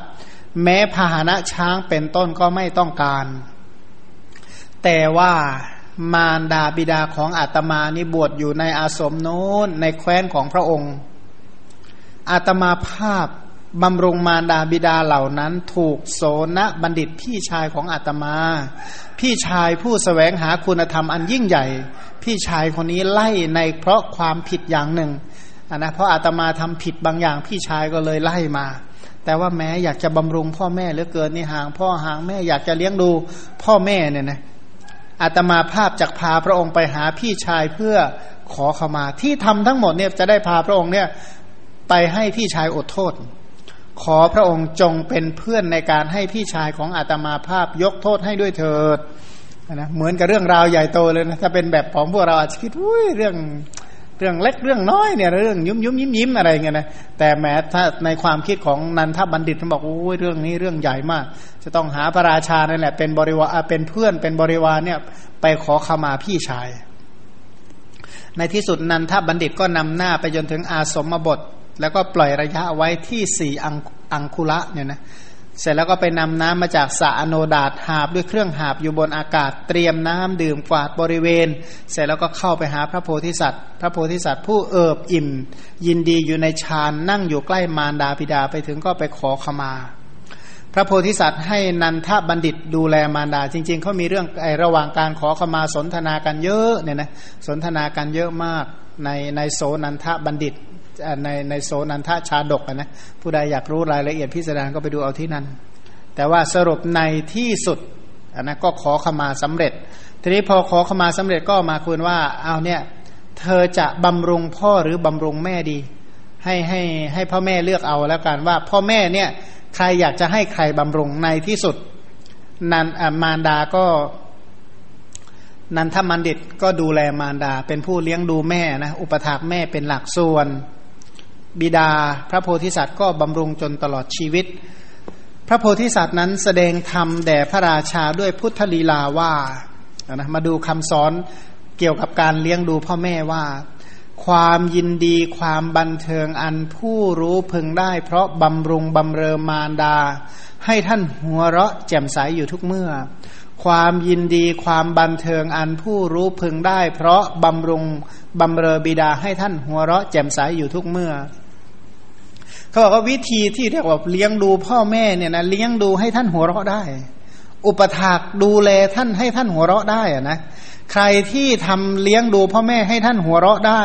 แม้พาหนะช้างเป็นต้นก็ไม่ต้องการ แต่ว่ามารดาบิดาของอาตมานี่บวชอยู่ในอาสมโน้นในแคว้นของพระองค์อาตมาภาพ บำรุงมารดาบิดาเหล่านั้นถูกโสนบัณฑิตพี่ชายของอาตมา พี่ชายผู้สแสวงหาคุณธรรมอันยิ่งใหญ่ พี่ชายคนนี้ไล่ในเพราะความผิดอย่างหนึ่งนนะเพราะอาตมาทำผิดบางอย่างพี่ชายก็เลยไล่มา แต่ว่าแม้อยากจะบำรุงพ่อแม่เหลือเกินนี่ห่างพ่อห่างแม่อยากจะเลี้ยงดูพ่อแม่เนี่ยนะอาตมาภาพจากพาพระองค์ไปหาพี่ชายเพื่อขอเข้ามา ที่ทำทั้งหมดเนี่ยจะได้พาพระองค์เนี่ยไปให้พี่ชายอดโทษ ขอพระองค์จงเป็นเพื่อนในการให้พี่ชายของอาตมาภาพยกโทษให้ด้วยเถิดนะเหมือนกับเรื่องราวใหญ่โตเลยนะถ้าเป็นแบบของพวกเราอาจจะคิดอุ้ยเรื่องเรื่องเล็กเรื่องน้อยเนี่ยเรื่องยุ่มยุ่มยิ้มยิ้มอะไรเงี้ยนะแต่แม้ถ้าในความคิดของนันทบัณฑิตเขาบอกโอ้ยเรื่องนี้เรื่องใหญ่มาก จะต้องหาพระราชานั่นแหละเป็นบริวารเป็นเพื่อนเป็นบริวารเนี่ย ไปขอขมาพี่ชาย ในที่สุดนันทบัณฑิตก็นำหน้าไปจนถึงอาสมบท แล้วก็ปล่อยระยะไว้ที่สี่อังคุระเนี่ยนะเสร็จแล้วก็ไปนำน้ำมาจากสระอโนดาตหาบด้วยเครื่องหาบอยู่บนอากาศเตรียมน้ำดื่มกวาดบริเวณ เสร็จแล้วก็เข้าไปหาพระโพธิสัตว์ พระโพธิสัตว์ผู้เอิบอิ่ม ยินดีอยู่ในฌานนั่งอยู่ใกล้มารดาบิดาไปถึงก็ไปขอขมา พระโพธิสัตว์ให้นันทบัณฑิตดูแลมารดา จริง ๆเขามีเรื่องไอระหว่างการขอขมาสนทนากันเยอะเนี่ยนะสนทนากันเยอะมากในในโซนันทบัณฑิต ในในโซนันทชาดกนะผู้ใดอยากรู้รายละเอียดพิสดารก็ไปดูเอาที่นั่น แต่ว่าสรุปในที่สุดอันนะก็ขอขมาสำเร็จ ทีนี้พอขอขมาสำเร็จก็มาคุยว่าเอาเนี่ยเธอจะบำรุงพ่อหรือบำรุงแม่ดี ให้ให้ให้พ่อแม่เลือกเอาแล้วกันว่าพ่อแม่เนี่ยใครอยากจะให้ใครบำรุงในที่สุดนันมารดาก็นันทมันดิตก็ดูแลมารดา เป็นผู้เลี้ยงดูแม่นะอุปถากแม่เป็นหลักส่วน บิดาพระโพธิสัตว์ก็บำรุงจนตลอดชีวิต พระโพธิสัตว์นั้นแสดงธรรมแด่พระราชาด้วยพุทธลีลาว่านะมาดูคำสอนเกี่ยวกับการเลี้ยงดูพ่อแม่ว่า ความยินดีความบันเทิงอันผู้รู้พึงได้ เพราะบำรุงบำเรอมารดา ให้ท่านหัวเราะแจ่มใสอยู่ทุกเมื่อ ความยินดีความบันเทิงอันผู้รู้พึงได้ เพราะบำรุงบำเรอบิดาให้ท่านหัวเราะแจ่มใสอยู่ทุกเมื่อ เขาบอกว่าวิธีที่เรียกว่าเลี้ยงดูพ่อแม่เนี่ยนะเลี้ยงดูให้ท่านหัวเราะได้ อุปถากดูแลท่านให้ท่านหัวเราะได้อะนะใครที่ทำเลี้ยงดูพ่อแม่ให้ท่านหัวเราะได้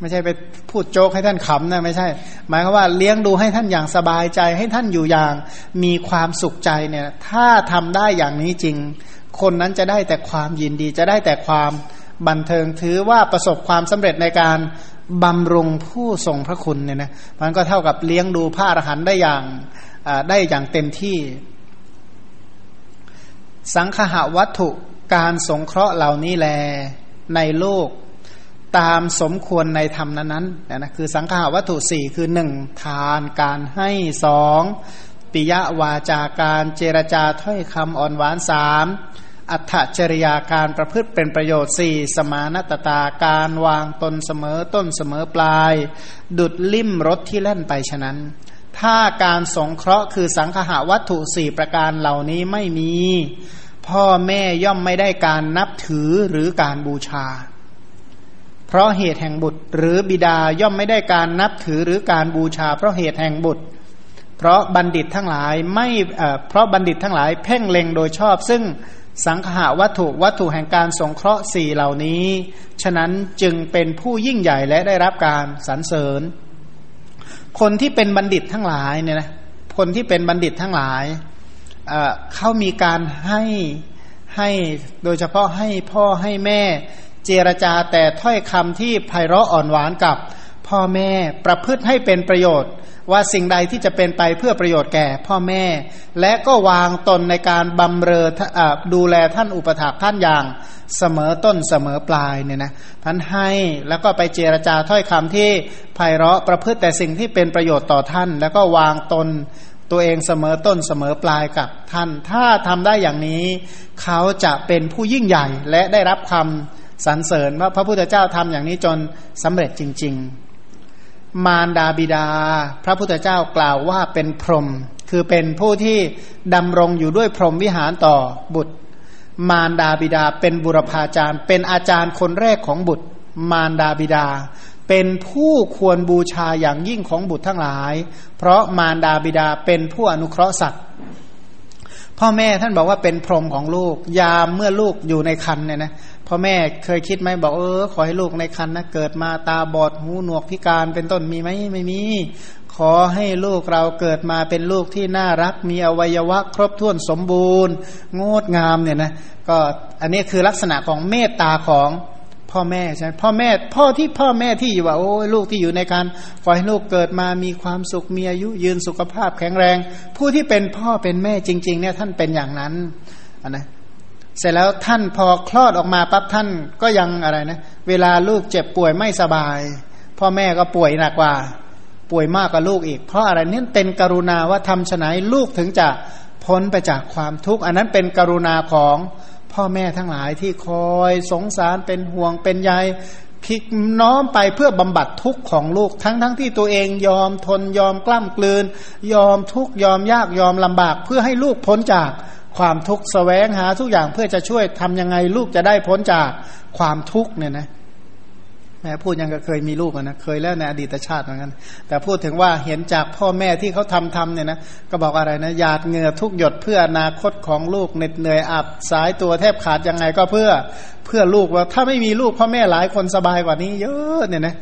ไม่ใช่ไปพูดโจกให้ท่านขำนะไม่ใช่ หมายความว่าเลี้ยงดูให้ท่านอย่างสบายใจ ให้ท่านอยู่อย่างมีความสุขใจเนี่ย ถ้าทำได้อย่างนี้จริง คนนั้นจะได้แต่ความยินดีจะได้แต่ความบันเทิงถือว่าประสบความสำเร็จในการ บำรุงผู้ทรงพระคุณเนี่ยนะมันก็เท่ากับเลี้ยงดูพระอรหันต์ได้อย่างได้อย่างเต็มที่ สังคหวัตถุการสงเคราะห์เหล่านี้แลในโลกตามสมควรในธรรมนั้นๆนะคือสังขาวัตถุสี่คือหนึ่งทานการให้สองปิยวาจาการเจรจาถ้อยคำอ่อนหวานสาม อัตจริยาการประพฤติเป็นประโยชน์สี่สมานตตาการวางตนเสมอต้นเสมอปลาย ดุดลิ่มรถที่เล่นไปฉะนั้น ถ้าการสงเคราะห์คือสังขาวัตถุสี่ประการเหล่านี้ไม่มี พ่อแม่ย่อมไม่ได้การนับถือหรือการบูชา เพราะเหตุแห่งบุตร หรือบิดาย่อมไม่ได้การนับถือหรือการบูชา เพราะเหตุแห่งบุตรเพราะบัณฑิตทั้งหลายไม่เพราะบัณฑิตทั้งหลายเพ่งเล็งโดยชอบ ซึ่ง สังหาวัตถุวัตถุแห่งการสงเคราะห์สี่เหล่านี้ ฉะนั้นจึงเป็นผู้ยิ่งใหญ่และได้รับการสรรเสริญ คนที่เป็นบัณฑิตทั้งหลายเนี่ยนะคนที่เป็นบัณฑิตทั้งหลายเขามีการให้ให้โดยเฉพาะให้พ่อให้แม่เจรจาแต่ถ้อยคำที่ไพเราะอ่อนหวานกับ พ่อแม่ประพฤติให้เป็นประโยชน์ ว่าสิ่งใดที่จะเป็นไปเพื่อประโยชน์แก่พ่อแม่ และก็วางตนในการบำเรอดูแลท่านอุปถัมภ์ท่านอย่างเสมอต้นเสมอปลายเนี่ยนะท่านให้แล้วก็ไปเจรจาถ้อยคำที่ไพเราะประพฤติแต่สิ่งที่เป็นประโยชน์ต่อท่าน แล้วก็วางตนตัวเองเสมอต้นเสมอปลายกับท่าน ถ้าทำได้อย่างนี้ เขาจะเป็นผู้ยิ่งใหญ่และได้รับคำสรรเสริญว่าพระพุทธเจ้าทำอย่างนี้จนสำเร็จจริง ๆ มารดาบิดา พระพุทธเจ้ากล่าวว่าเป็นพรหมคือเป็นผู้ที่ดำรงอยู่ด้วยพรหมวิหารต่อบุตร มารดาบิดาเป็นบุรพาจารย์ เป็นอาจารย์คนแรกของบุตร มารดาบิดา เป็นผู้ควรบูชาอย่างยิ่งของบุตรทั้งหลาย เพราะมารดาบิดาเป็นผู้อนุเคราะห์สัตว์พ่อแม่ท่านบอกว่าเป็นพรหมของลูก ยามเมื่อลูกอยู่ในคันเนี่ยนะ พ่อแม่เคยคิดไหมบอกเออขอให้ลูกในคันนะเกิดมาตาบอดหูหนวกพิการเป็นต้นมีไหมไม่มี ขอให้ลูกเราเกิดมาเป็นลูกที่น่ารัก มีอวัยวะครบถ้วนสมบูรณ์ งดงามเนี่ยนะก็อันนี้คือลักษณะของเมตตาของพ่อแม่ใช่ไหมพ่อแม่พ่อที่พ่อแม่ที่อยู่ว่าโอ้ลูกที่อยู่ในการขอให้ลูกเกิดมามีความสุขมีอายุยืนสุขภาพแข็งแรง ผู้ที่เป็นพ่อเป็นแม่จริง ๆ เนี่ยท่านเป็นอย่างนั้นนะ เสร็จแล้วท่านพอคลอดออกมาปั๊บท่านก็ยังอะไรนะ เวลาลูกเจ็บป่วยไม่สบาย พ่อแม่ก็ป่วยหนักกว่า ป่วยมากกว่าลูกอีก เพราะอะไรเนี่ยเป็นกรุณาว่าทำฉไหนลูกถึงจะพ้นไปจากความทุกข์อันนั้นเป็นกรุณาของพ่อแม่ทั้งหลายที่คอยสงสารเป็นห่วงเป็นใยพิกน้อมไปเพื่อบำบัดทุกข์ของลูกทั้งทั้งที่ตัวเองยอมทนยอมกล้ำกลืน ยอมทุกข์ยอมยากยอมลำบาก เพื่อให้ลูกพ้นจาก ความทุกข์สแสวงหาทุกอย่างเพื่อจะช่วยทำยังไงลูกจะได้พ้นจากความทุกข์เนี่ยนะแม่พูดยังก็เคยมีลูกนะเคยแล้วในอดีตชาติเหมือนกันแต่พูดถึงว่าเห็นจากพ่อแม่ที่เขาทำทำเนี่ยนะก็บอกอะไรนะหยาดเหงื่อทุกหยดเพื่ออนาคตของลูกเหน็ดเหนื่อยอับสายตัวแทบขาดยังไงก็เพื่อเพื่อลูกว่าถ้าไม่มีลูกพ่อแม่หลายคนสบายกว่านี้เยอะเนี่ยนะ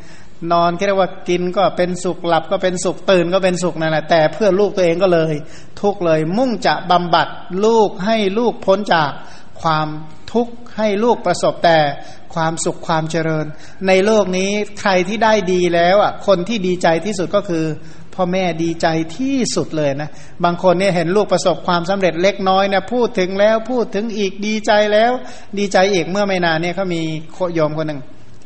นอนแค่ว่ากินก็เป็นสุขหลับก็เป็นสุขตื่นก็เป็นสุขนั่นแหละแต่เพื่อลูกตัวเองก็เลย ทุกเลย มุ่งจะบำบัดลูกให้ลูกพ้นจากความทุกข์ให้ลูกประสบแต่ความสุขความเจริญ ในโลกนี้ใครที่ได้ดีแล้วอะคนที่ดีใจที่สุดก็คือพ่อแม่ดีใจที่สุดเลยนะบางคนเนี่ยเห็นลูกประสบความสำเร็จเล็กน้อยเนี่ยพูดถึงแล้วพูดถึงอีกดีใจแล้ว ดีใจอีกเมื่อไม่นานเนี่ยเขามีโยมคนหนึ่ง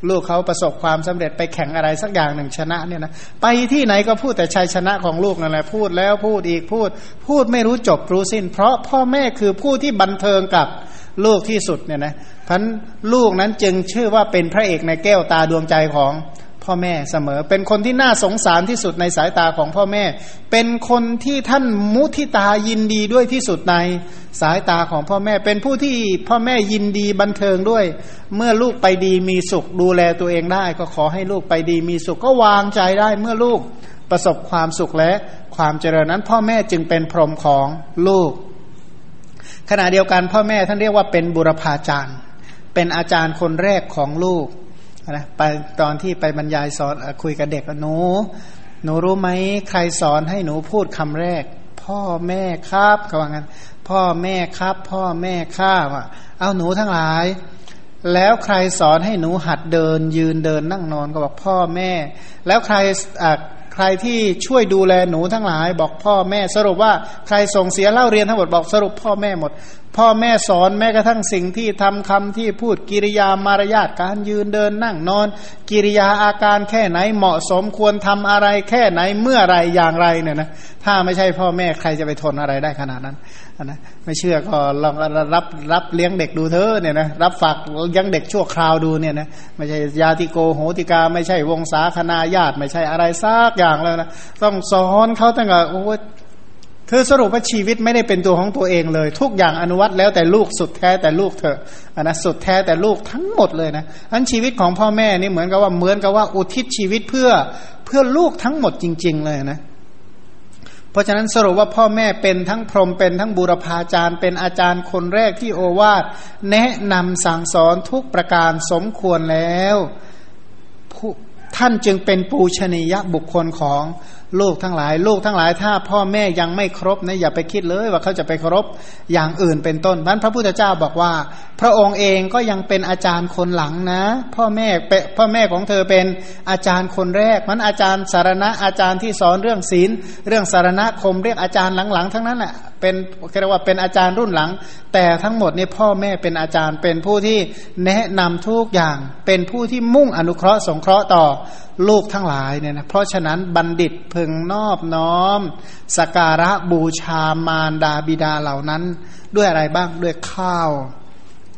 ลูกเขาประสบความสำเร็จไปแข่งอะไรสักอย่างหนึ่งชนะเนี่ยนะไปที่ไหนก็พูดแต่ชัยชนะของลูกนั่นแหละพูดแล้วพูดอีกพูด พูดไม่รู้จบรู้สิ้น เพราะพ่อแม่คือผู้ที่บันเทิงกับลูกที่สุดเนี่ยนะพันลูกนั้นจึงชื่อว่าเป็นพระเอกในแก้วตาดวงใจของ พ่อแม่เสมอ เป็นคนที่น่าสงสารที่สุดในสายตาของพ่อแม่ เป็นคนที่ท่านมุทิตายินดีด้วยที่สุดในสายตาของพ่อแม่ เป็นผู้ที่พ่อแม่ยินดีบันเทิงด้วย เมื่อลูกไปดีมีสุขดูแลตัวเองได้ ก็ขอให้ลูกไปดีมีสุขก็วางใจได้เมื่อลูกประสบความสุขและความเจริญนั้นพ่อแม่จึงเป็นพรหมของลูก ขณะเดียวกันพ่อแม่ท่านเรียกว่าเป็นบุรพาจารย์ เป็นอาจารย์คนแรกของลูก นะไปตอนที่ไปบรรยายสอนคุยกับเด็กหนู หนูรู้ไหมใครสอนให้หนูพูดคำแรก พ่อแม่ครับเขาว่างั้น พ่อแม่ครับ พ่อแม่ข้าว่ะเอาหนูทั้งหลาย แล้วใครสอนให้หนูหัดเดิน ยืนเดินนั่งนอนก็บอกพ่อแม่ แล้วใครใครที่ช่วยดูแลหนูทั้งหลาย บอกพ่อแม่สรุปว่าใครส่งเสียเล่าเรียนทั้งหมดบอกสรุปพ่อแม่หมด พ่อแม่สอนแม้กระทั่งสิ่งที่ทำคำที่พูดกิริยามารยาทการยืนเดินนั่งนอน กิริยาอาการแค่ไหนเหมาะสมควรทำอะไรแค่ไหนเมื่อไรอย่างไรเนี่ยนะถ้าไม่ใช่พ่อแม่ใครจะไปทนอะไรได้ขนาดนั้นนะไม่เชื่อก็ลองรับรับเลี้ยงเด็กดูเถอเนี่ยนะรับฝากเลี้ยงเด็กชั่วคราวดูเนี่ยนะไม่ใช่ยาติโกโหติกา ไม่ใช่วงศาคณาญาติไม่ใช่อะไรซากอย่างแล้วนะต้องสอนเขาตั้งแต่โอ้ คือสรุปว่าชีวิตไม่ได้เป็นตัวของตัวเองเลย ทุกอย่างอนุวัตแล้วแต่ลูกสุดแท้แต่ลูกเถอะนะสุดแท้แต่ลูกทั้งหมดเลยนะอันชีวิตของพ่อแม่นี่เหมือนกับว่าเหมือนกับว่าอุทิศชีวิตเพื่อเพื่อลูกทั้งหมดจริง ๆ เลยนะเพราะฉะนั้นสรุปว่าพ่อแม่เป็นทั้งพรหมเป็นทั้งบูรพาจารย์ เป็นอาจารย์คนแรกที่โอวาทแนะนำสั่งสอนทุกประการสมควรแล้ว ท่านจึงเป็นปูชนียบุคคลของ ลูกทั้งหลาย ลูกทั้งหลาย ถ้าพ่อแม่ยังไม่ครบนะอย่าไปคิดเลยว่าเขาจะไปเคารพอย่างอื่นเป็นต้นพันพระพุทธเจ้าบอกว่า พระองค์เองก็ยังเป็นอาจารย์คนหลังนะ พ่อแม่พ่อแม่ของเธอเป็นอาจารย์คนแรกมันอาจารย์สารณะอาจารย์ที่สอนเรื่องศีล เรื่องสารณะคมเรียกอาจารย์หลังๆ ทั้งนั้นแหละเป็นเรียกว่าเป็นอาจารย์รุ่นหลัง แต่ทั้งหมดนี่พ่อแม่เป็นอาจารย์เป็นผู้ที่แนะนำทุกอย่าง เป็นผู้ที่มุ่งอนุเคราะห์สงเคราะห์ต่อลูกทั้งหลายเนี่ยนะเพราะฉะนั้นบัณฑิตพึงนอบน้อม สการะบูชามารดาบิดาเหล่านั้น ด้วยอะไรบ้างด้วยข้าว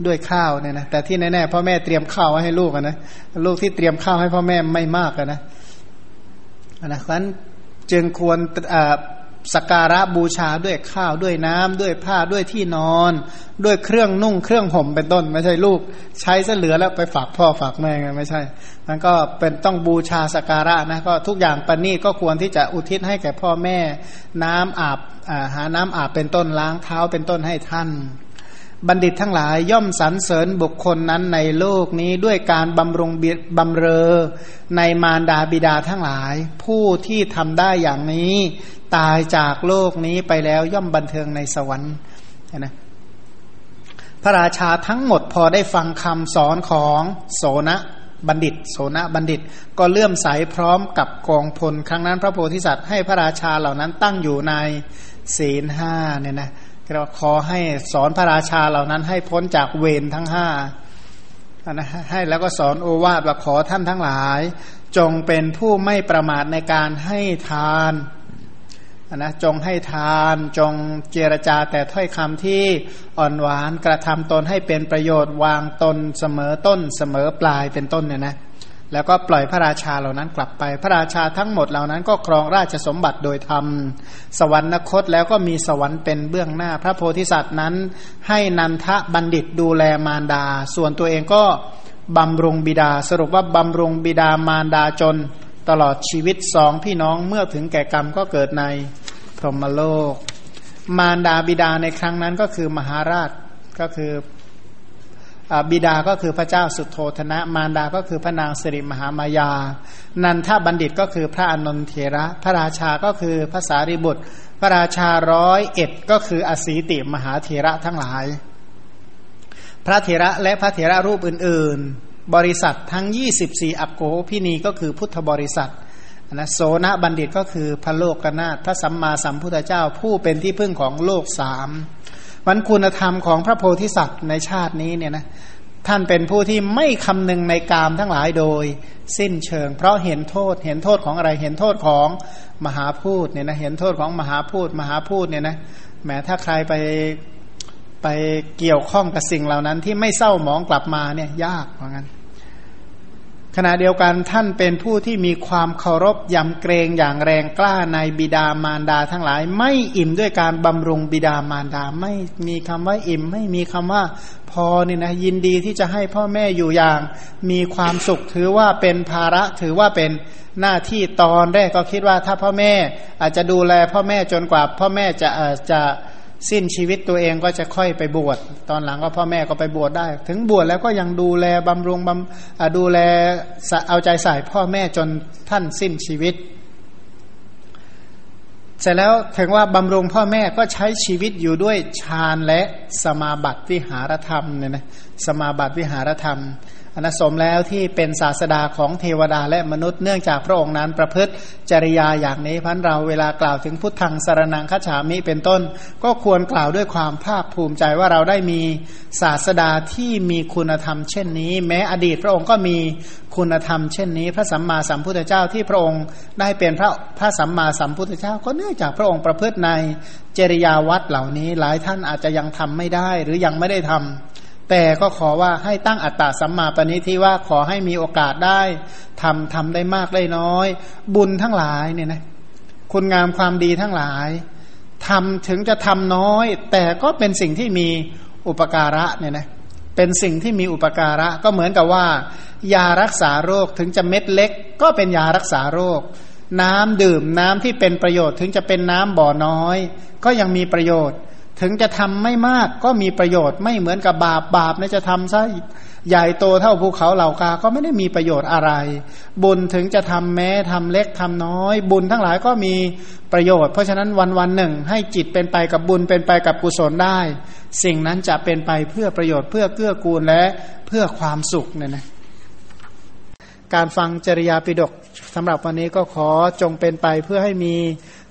ด้วยข้าวเนี่ยนะแต่ที่แน่ๆพ่อแม่เตรียมข้าวให้ลูกนะลูกที่เตรียมข้าวให้พ่อแม่ไม่มากนะนะเพราะนั้นจึงควร สักการะบูชาด้วยข้าวด้วยน้ำด้วยผ้าด้วยที่นอน ด้วยเครื่องนุ่งเครื่องห่มเป็นต้น ไม่ใช่ลูก ใช้เสเหลือแล้วไปฝากพ่อฝากแม่ไงไม่ใช่มันก็เป็นต้องบูชาสักการะนะก็ทุกอย่างปณีก็ควรที่จะอุทิศให้แก่พ่อแม่ น้ำอาบหาน้ำอาบเป็นต้นล้างเท้าเป็นต้นให้ท่าน บัณฑิตทั้งหลายย่อมสรรเสริญบุคคลนั้นในโลกนี้ด้วยการบำรุงบำเรอในมารดาบิดาทั้งหลาย ผู้ที่ทำได้อย่างนี้ ตายจากโลกนี้ไปแล้วย่อมบันเทิงในสวรรค์นะพระราชาทั้งหมดพอได้ฟังคำสอนของโสนะบัณฑิต โสนะบัณฑิตก็เลื่อมใสพร้อมกับกองพล ครั้งนั้นพระโพธิสัตว์ให้พระราชาเหล่านั้นตั้งอยู่ในศีลห้าเนี่ยนะ เราขอให้สอนพระราชาเหล่านั้นให้พ้นจากเวรทั้งห้านะให้แล้วก็สอนโอวาทว่าขอท่านทั้งหลาย จงเป็นผู้ไม่ประมาทในการให้ทานนะจงให้ทาน จงเจรจาแต่ถ้อยคำที่อ่อนหวานกระทำตนให้เป็นประโยชน์วางตนเสมอต้นเสมอปลายเป็นต้นเนี่ยนะ แล้วก็ปล่อยพระราชาเหล่านั้นกลับไป พระราชาทั้งหมดเหล่านั้นก็ครองราชสมบัติโดยธรรม สวรรคตแล้วก็มีสวรรค์เป็นเบื้องหน้า พระโพธิสัตว์นั้น ให้นันทะบัณฑิตดูแลมารดา ส่วนตัวเองก็บำรุงบิดา สรุปว่าบำรุงบิดามารดาจน ตลอดชีวิตสองพี่น้องเมื่อถึงแก่กรรมก็เกิดในพรหมโลก มารดาบิดาในครั้งนั้นก็คือมหาราชก็คือ บิดาก็คือพระเจ้าสุโธธนะ มารดาก็คือพระนางสิริมหามายา นันทบัณฑิตก็คือพระอนนทเถระ พระราชาก็คือพระสารีบุตร พระราชาร้อยเอ็ดก็คืออสีติมหาเถระทั้งหลาย พระเถระและพระเถระรูปอื่น ๆ บริษัททั้ง 24 อักโกพินีก็คือพุทธบริษัทนะโสนบัณฑิตก็คือพระโลกนาถพระสัมมาสัมพุทธเจ้าผู้เป็นที่พึ่งของโลกสาม มันคุณธรรมของพระโพธิสัตว์ในชาตินี้เนี่ยนะท่านเป็นผู้ที่ไม่คำนึงในกามทั้งหลายโดย สิ้นเชิง เพราะเห็นโทษ เห็นโทษของอะไร เห็นโทษของมหาพูดเนี่ยนะ เห็นโทษของมหาพูดมหาพูดเนี่ยนะ แม้ถ้าใครไปไปเกี่ยวข้องกับสิ่งเหล่านั้นที่ไม่เศร้าหมองกลับมาเนี่ยยากเหมือนกัน ขณะเดียวกันท่านเป็นผู้ที่มีความเคารพยำเกรงอย่างแรงกล้าในบิดามารดาทั้งหลาย ไม่อิ่มด้วยการบำรุงบิดามารดาไม่มีคำว่าอิ่ม ไม่มีคำว่าพอนี่นะยินดีที่จะให้พ่อแม่อยู่อย่าง มีความสุขถือว่าเป็นภาระถือว่าเป็นหน้าที่ตอนแรกก็คิดว่าถ้าพ่อแม่อาจจะดูแลพ่อแม่จนกว่าพ่อแม่จะจะ สิ้นชีวิตตัวเองก็จะค่อยไปบวชตอนหลังก็พ่อแม่ก็ไปบวชได้ ถึงบวชแล้วก็ยังดูแลบำรุงบำดูแลเอาใจใส่พ่อแม่จนท่านสิ้นชีวิต เสร็จแล้วถึงว่าบำรุงพ่อแม่ก็ใช้ชีวิตอยู่ด้วยฌานและสมาบัติวิหารธรรมเนี่ยนะสมาบัติวิหารธรรม อันสมแล้วที่เป็นศาสดาของเทวดาและมนุษย์เนื่องจากพระองค์นั้นประพฤติจริยาอย่างนี้พันเราเวลากล่าวถึงพุทธังสารนังคัจฉามิเป็นต้น ก็ควรกล่าวด้วยความภาคภูมิใจว่าเราได้มีศาสดาที่มีคุณธรรม เช่นนี้ แม้อดีตพระองค์ก็มีคุณธรรม เช่นนี้ พระสัมมาสัมพุทธเจ้าที่พระองค์ได้เป็นพระพระสัมมาสัมพุทธเจ้า ก็เนื่องจากพระองค์ประพฤติในจริยาวัดเหล่านี้ หลายท่านอาจจะยังทำไม่ได้หรือยังไม่ได้ทำ แต่ก็ขอว่าให้ตั้งอัตตาสัมมาปณิที่ว่าขอให้มีโอกาสได้ทำทำได้มากได้น้อย บุญทั้งหลายเนี่ยนะคุณงามความดีทั้งหลายทำถึงจะทำน้อย แต่ก็เป็นสิ่งที่มีอุปการะเนี่ยนะเป็นสิ่งที่มีอุปการะก็เหมือนกับว่า ยารักษาโรคถึงจะเม็ดเล็ก ก็เป็นยารักษาโรค น้ำดื่มน้ำที่เป็นประโยชน์ถึงจะเป็นน้ำบ่อน้อย ก็ยังมีประโยชน์ ถึงจะทำไม่มากก็มีประโยชน์ไม่เหมือนกับบาปบาปเนี่ยจะทำซะใหญ่โตเท่าภูเขาเหล่ากา ก็ไม่ได้มีประโยชน์อะไร บุญถึงจะทำแม้ทำเล็กทำน้อย บุญทั้งหลายก็มีประโยชน์ เพราะฉะนั้นวันวันหนึ่ง ให้จิตเป็นไปกับบุญเป็นไปกับกุศลได้ สิ่งนั้นจะเป็นไปเพื่อประโยชน์เพื่อเกื้อกูลและเพื่อความสุขเนี่ยนะการฟังจริยาปิดกสำหรับวันนี้ก็ขอจงเป็นไปเพื่อให้มี